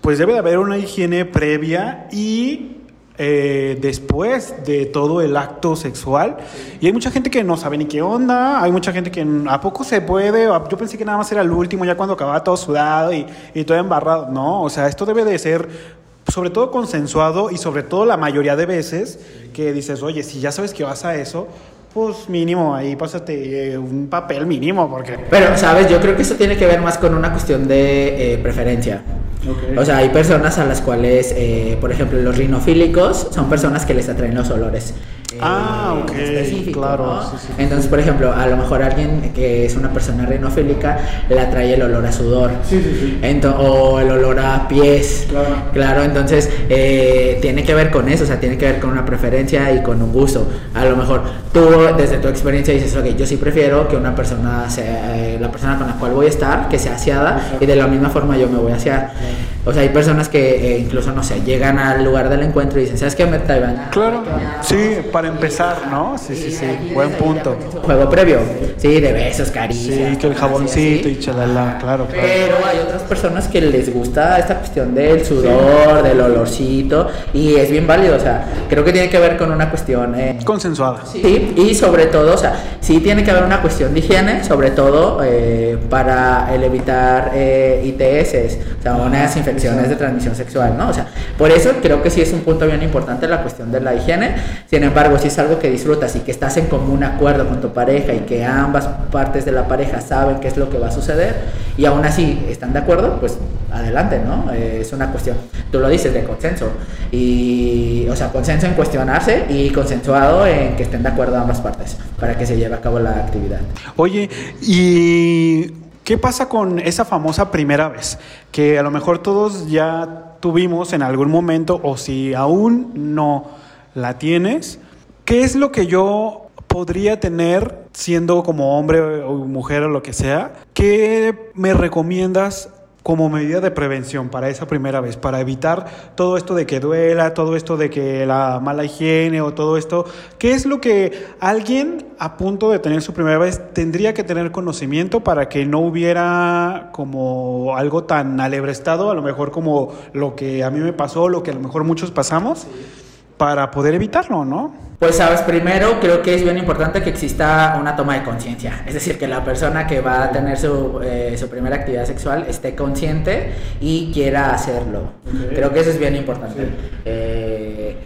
Speaker 1: pues debe de haber una higiene previa y eh, después de todo el acto sexual. Y hay mucha gente que no sabe ni qué onda, hay mucha gente que a poco se puede, yo pensé que nada más era el último, ya cuando acababa todo sudado y, y todo embarrado. No, o sea, esto debe de ser sobre todo consensuado y sobre todo la mayoría de veces que dices, oye, si ya sabes que vas a eso, pues mínimo, ahí pásate eh, un papel mínimo, porque...
Speaker 2: Pero, ¿sabes? Yo creo que eso tiene que ver más con una cuestión de eh, preferencia. O sea, hay personas a las cuales, eh, por ejemplo, los rinofílicos son personas que les atraen los olores.
Speaker 1: Ah, ok, claro.
Speaker 2: Entonces, por ejemplo, a lo mejor alguien que es una persona rinofílica le atrae el olor a sudor. o el olor a pies. Claro. entonces eh, tiene que ver con eso, o sea, tiene que ver con una preferencia y con un gusto. A lo mejor tú, desde tu experiencia, dices, ok, yo sí prefiero que una persona sea eh, la persona con la cual voy a estar, que sea aseada, y de la misma forma yo me voy a asear. O sea, hay personas que eh, incluso, no sé, llegan al lugar del encuentro y dicen, ¿sabes qué? Me traigan.
Speaker 1: Claro, sí, para empezar, ¿no? Sí, sí, sí, buen punto.
Speaker 2: Juego previo, sí, de besos, caricias.
Speaker 1: Sí, que el jaboncito y chalala, claro, claro.
Speaker 2: Pero hay otras personas que les gusta esta cuestión del sudor, del olorcito, y es bien válido, o sea, creo que tiene que ver con una cuestión... Eh,
Speaker 1: Consensuada.
Speaker 2: Sí, y sobre todo, o sea, sí tiene que haber una cuestión de higiene, sobre todo eh, para el evitar eh, ITS, o sea, unas infecciones infecciones de transmisión sexual, ¿no? O sea, por eso creo que sí es un punto bien importante la cuestión de la higiene. Sin embargo, si es algo que disfrutas y que estás en común acuerdo con tu pareja y que ambas partes de la pareja saben qué es lo que va a suceder y aún así están de acuerdo, pues adelante, ¿no? Eh, es una cuestión, tú lo dices, de consenso. Y, o sea, consenso en cuestionarse y consensuado en que estén de acuerdo ambas partes para que se lleve a cabo la actividad.
Speaker 1: Oye, ¿y qué pasa con esa famosa primera vez? Que a lo mejor todos ya tuvimos en algún momento o si aún no la tienes, ¿qué es lo que yo podría tener siendo como hombre o mujer o lo que sea? ¿Qué me recomiendas como medida de prevención para esa primera vez, para evitar todo esto de que duela, todo esto de que la mala higiene o todo esto, ¿qué es lo que alguien a punto de tener su primera vez tendría que tener conocimiento para que no hubiera como algo tan alebrestado, a lo mejor como lo que a mí me pasó, lo que a lo mejor muchos pasamos? Para poder evitarlo, ¿no?
Speaker 2: Pues sabes, primero creo que es bien importante que exista una toma de conciencia, es decir, que la persona que va a tener su, eh, su primera actividad sexual esté consciente y quiera hacerlo. Creo que eso es bien importante. Eh,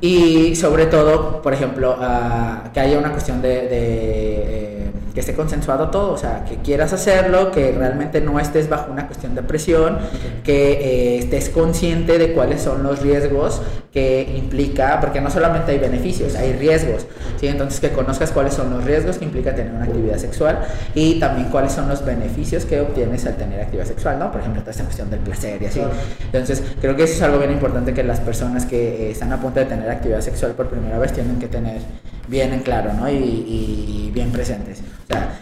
Speaker 2: y sobre todo, por ejemplo, uh, que haya una cuestión de, de eh, que esté consensuado todo, o sea, que quieras hacerlo, que realmente no estés bajo una cuestión de presión, que eh, estés consciente de cuáles son los riesgos que implica, porque no solamente hay beneficios, hay riesgos, ¿sí? Entonces que conozcas cuáles son los riesgos que implica tener una actividad sexual y también cuáles son los beneficios que obtienes al tener actividad sexual, ¿no? Por ejemplo, toda esta cuestión del placer y así. Entonces, creo que eso es algo bien importante que las personas que eh, están a punto de tener actividad sexual por primera vez tienen que tener bien en claro, ¿no? Y, y bien presentes. O sea,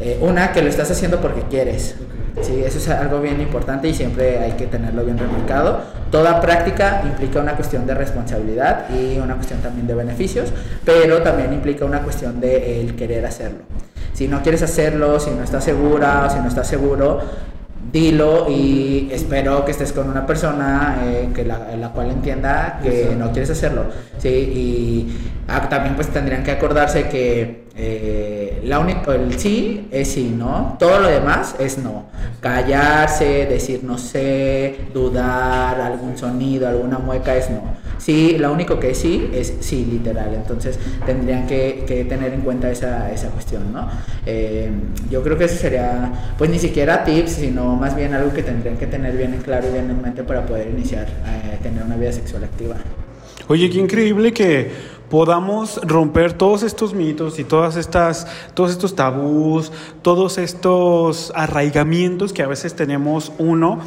Speaker 2: eh, una, que lo estás haciendo porque quieres. Sí, eso es algo bien importante y siempre hay que tenerlo bien remarcado. Toda práctica implica una cuestión de responsabilidad y una cuestión también de beneficios, pero también implica una cuestión de el querer hacerlo. Si no quieres hacerlo, si no estás segura o si no estás seguro, dilo y espero que estés con una persona eh, que la, la, cual entienda que no quieres hacerlo. ¿sí? Y ah, también pues tendrían que acordarse que eh, la única, el sí es sí, ¿no? Todo lo demás es no. Callarse, decir no sé, dudar, algún sonido, alguna mueca es no. Sí, lo único que sí es sí, literal. Entonces tendrían que, que tener en cuenta esa, esa cuestión, ¿no? Eh, yo creo que eso sería, pues ni siquiera tips, sino más bien algo que tendrían que tener bien en claro y bien en mente para poder iniciar eh, tener una vida sexual activa.
Speaker 1: Oye, qué increíble que podamos romper todos estos mitos y todas estas, todos estos tabús, todos estos arraigamientos que a veces tenemos uno,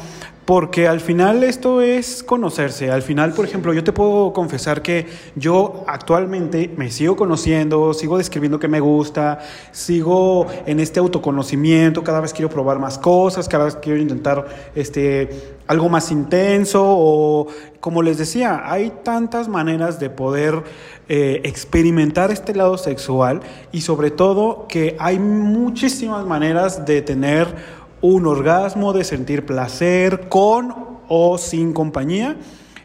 Speaker 1: porque al final esto es conocerse. Al final, por ejemplo, yo te puedo confesar que yo actualmente me sigo conociendo, sigo describiendo que me gusta, sigo en este autoconocimiento, cada vez quiero probar más cosas, cada vez quiero intentar este algo más intenso o como les decía, hay tantas maneras de poder eh, experimentar este lado sexual y sobre todo que hay muchísimas maneras de tener un orgasmo, de sentir placer con o sin compañía.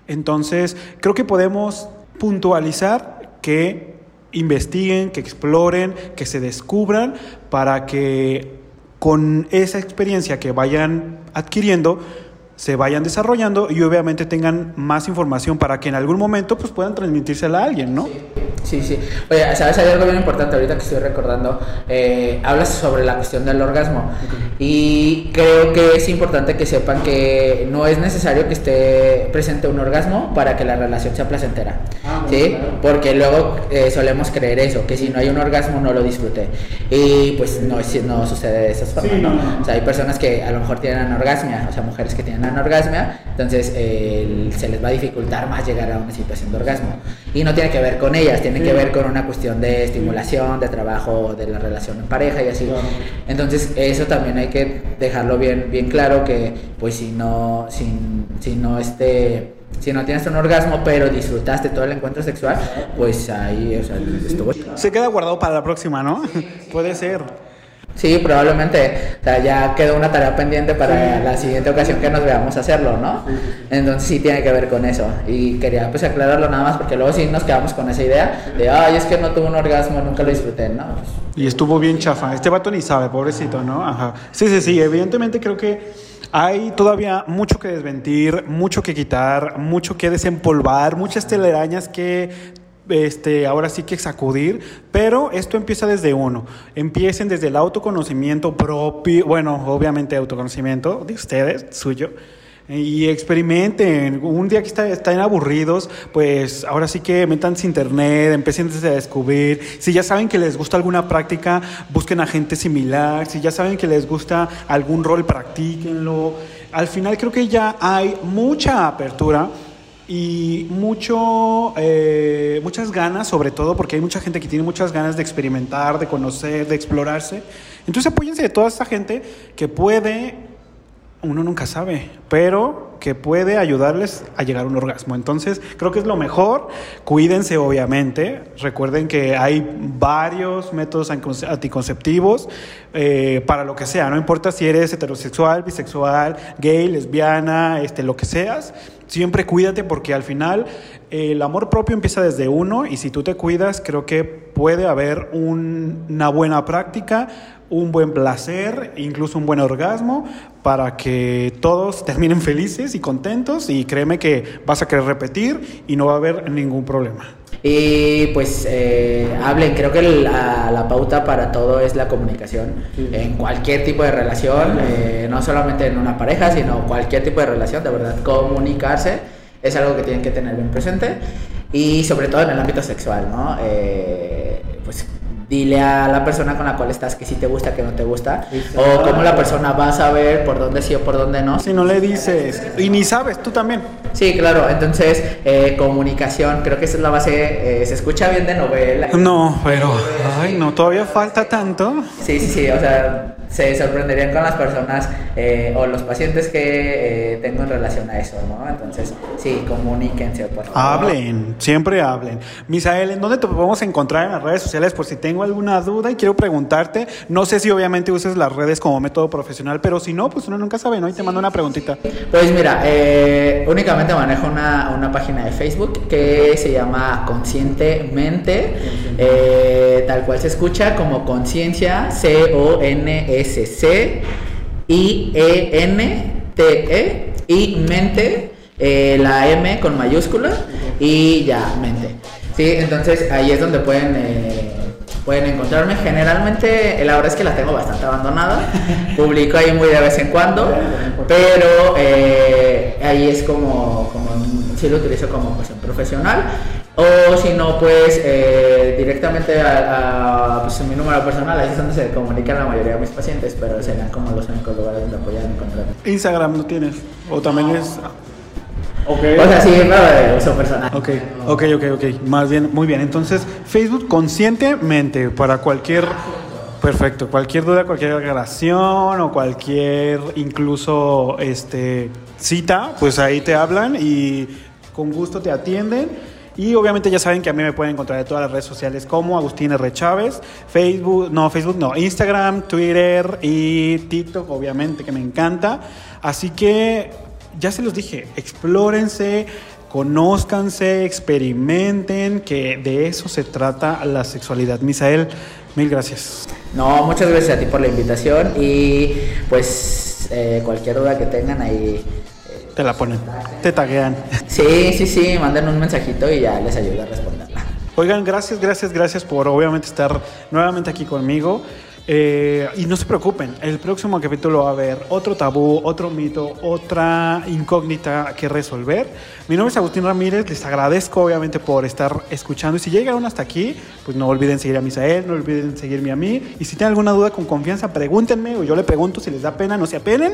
Speaker 1: Entonces, creo que podemos puntualizar que investiguen, que exploren, que se descubran para que con esa experiencia que vayan adquiriendo, se vayan desarrollando y obviamente tengan más información para que en algún momento pues puedan transmitírsela a alguien, ¿no?
Speaker 2: Sí, sí. Oye, ¿sabes? Hay algo bien importante ahorita que estoy recordando. Eh, hablas sobre la cuestión del orgasmo. Y creo que es importante que sepan que no es necesario que esté presente un orgasmo para que la relación sea placentera. Ah, ¿Sí? Porque luego eh, solemos creer eso, que si no hay un orgasmo no lo disfrute. Y pues no, no sucede de esas formas. ¿no? O sea, hay personas que a lo mejor tienen anorgasmia, o sea, mujeres que tienen anorgasmia, entonces eh, se les va a dificultar más llegar a una situación de orgasmo. Y no tiene que ver con ellas, tiene que ver con una cuestión de estimulación, de trabajo, de la relación en pareja y así. Entonces eso también hay que dejarlo bien, bien claro que pues si no, si, si no este si no tienes un orgasmo, pero disfrutaste todo el encuentro sexual, pues ahí, o sea, estuvo.
Speaker 1: Se queda guardado para la próxima, ¿no? Puede ser.
Speaker 2: Sí, probablemente. O sea, ya quedó una tarea pendiente para la siguiente ocasión que nos veamos hacerlo, ¿no? Entonces sí tiene que ver con eso. Y quería pues aclararlo nada más porque luego sí nos quedamos con esa idea de, ay, es que no tuve un orgasmo, nunca lo disfruté, ¿no?
Speaker 1: Y estuvo bien chafa. Este vato ni sabe, pobrecito, ¿no? Ajá. Sí, sí, sí. Evidentemente creo que Hay todavía mucho que desmentir, mucho que quitar, mucho que desempolvar, muchas telarañas que este, ahora sí que sacudir, pero esto empieza desde uno. Empiecen desde el autoconocimiento propio, bueno, obviamente autoconocimiento de ustedes, suyo. Y experimenten. Un día que están aburridos, pues ahora sí que métanse internet, empiecen a descubrir. Si ya saben que les gusta alguna práctica, busquen a gente similar. Si ya saben que les gusta algún rol, practíquenlo. Al final creo que ya hay mucha apertura y mucho, eh, muchas ganas, sobre todo porque hay mucha gente que tiene muchas ganas de experimentar, de conocer, de explorarse. Entonces apóyense de toda esta gente que puede, uno nunca sabe, pero que puede ayudarles a llegar a un orgasmo. Entonces creo que es lo mejor. Cuídense obviamente. Recuerden que hay varios métodos anticonceptivos eh, para lo que sea. No importa si eres heterosexual, bisexual, gay, lesbiana, este, lo que seas siempre cuídate porque al final el amor propio empieza desde uno y si tú te cuidas creo que puede haber una buena práctica, un buen placer, incluso un buen orgasmo para que todos terminen felices y contentos y créeme que vas a querer repetir y no va a haber ningún problema.
Speaker 2: Y pues eh, hablen, creo que la, pauta para todo es la comunicación en cualquier tipo de relación, eh, no solamente en una pareja, sino cualquier tipo de relación, de verdad, comunicarse es algo que tienen que tener bien presente y sobre todo en el ámbito sexual, ¿no? Eh, pues dile a la persona con la cual estás que si te gusta, que no te gusta, o cómo la persona va a saber por dónde sí o por dónde no.
Speaker 1: Si no le dices, y ni sabes, tú también.
Speaker 2: Sí, claro, entonces eh, comunicación, creo que esa es la base, eh, se escucha bien de novela.
Speaker 1: No, pero, ay, no, todavía falta tanto.
Speaker 2: Sí, sí, sí, o sea, se sorprenderían con las personas eh, o los pacientes que eh, tengo en relación a eso, ¿no? Entonces, sí, comuníquense, por favor.
Speaker 1: Hablen, siempre hablen. Misael, ¿en dónde te podemos encontrar en las redes sociales? Por si tengo alguna duda y quiero preguntarte, no sé si obviamente uses las redes como método profesional, pero si no, pues uno nunca sabe, ¿no? Y te mando una preguntita.
Speaker 2: Pues mira, eh, únicamente manejo una, una, página de Facebook que se llama Conscientemente, tal cual se escucha como Conciencia, C-O-N-E S-C, I-E-N-T-E, y mente, eh, la M con mayúscula, y ya, mente. Sí, entonces ahí es donde pueden, eh, pueden encontrarme. Generalmente, la verdad es que la tengo bastante abandonada. Publico ahí muy de vez en cuando, pero eh, ahí es como, como sí lo utilizo como pues, profesional. O si no, pues eh, directamente a, pues, mi número personal, ahí es donde se comunican la mayoría de mis pacientes, pero serán como los únicos lugares donde apoyan encontrarme.
Speaker 1: Instagram no tienes, o también es...
Speaker 2: Okay. O sea, sí, de uso personal.
Speaker 1: Ok, ok, ok, ok. Más bien, muy bien. Entonces, Facebook conscientemente para cualquier Perfecto. Cualquier duda, cualquier aclaración o cualquier incluso este cita, pues ahí te hablan y con gusto te atienden. Y obviamente ya saben que a mí me pueden encontrar en todas las redes sociales como Agustín R. Chávez, Facebook, no, Facebook no, Instagram, Twitter y TikTok, obviamente que me encanta. Así que ya se los dije, explórense, conózcanse, experimenten, que de eso se trata la sexualidad. Misael, mil gracias.
Speaker 2: No, muchas gracias a ti por la invitación y pues eh, cualquier duda que tengan ahí
Speaker 1: te la ponen, te taguean.
Speaker 2: Sí, sí, sí, manden un mensajito y ya les ayuda a responderla.
Speaker 1: Oigan, gracias, gracias, gracias por obviamente estar nuevamente aquí conmigo. Eh, y no se preocupen, el próximo capítulo va a haber otro tabú, otro mito, otra incógnita que resolver. Mi nombre es Agustín Ramírez, les agradezco obviamente por estar escuchando y si llegaron hasta aquí, pues no olviden seguir a Misael, no olviden seguirme a mí y si tienen alguna duda con confianza, pregúntenme o yo le pregunto si les da pena, no se apenen,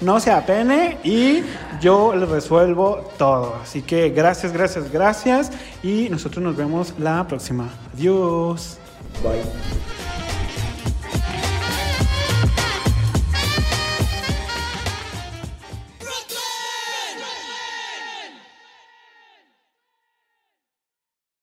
Speaker 1: no se apene y yo les resuelvo todo. Así que gracias, gracias, gracias y nosotros nos vemos la próxima. Adiós.
Speaker 2: Bye.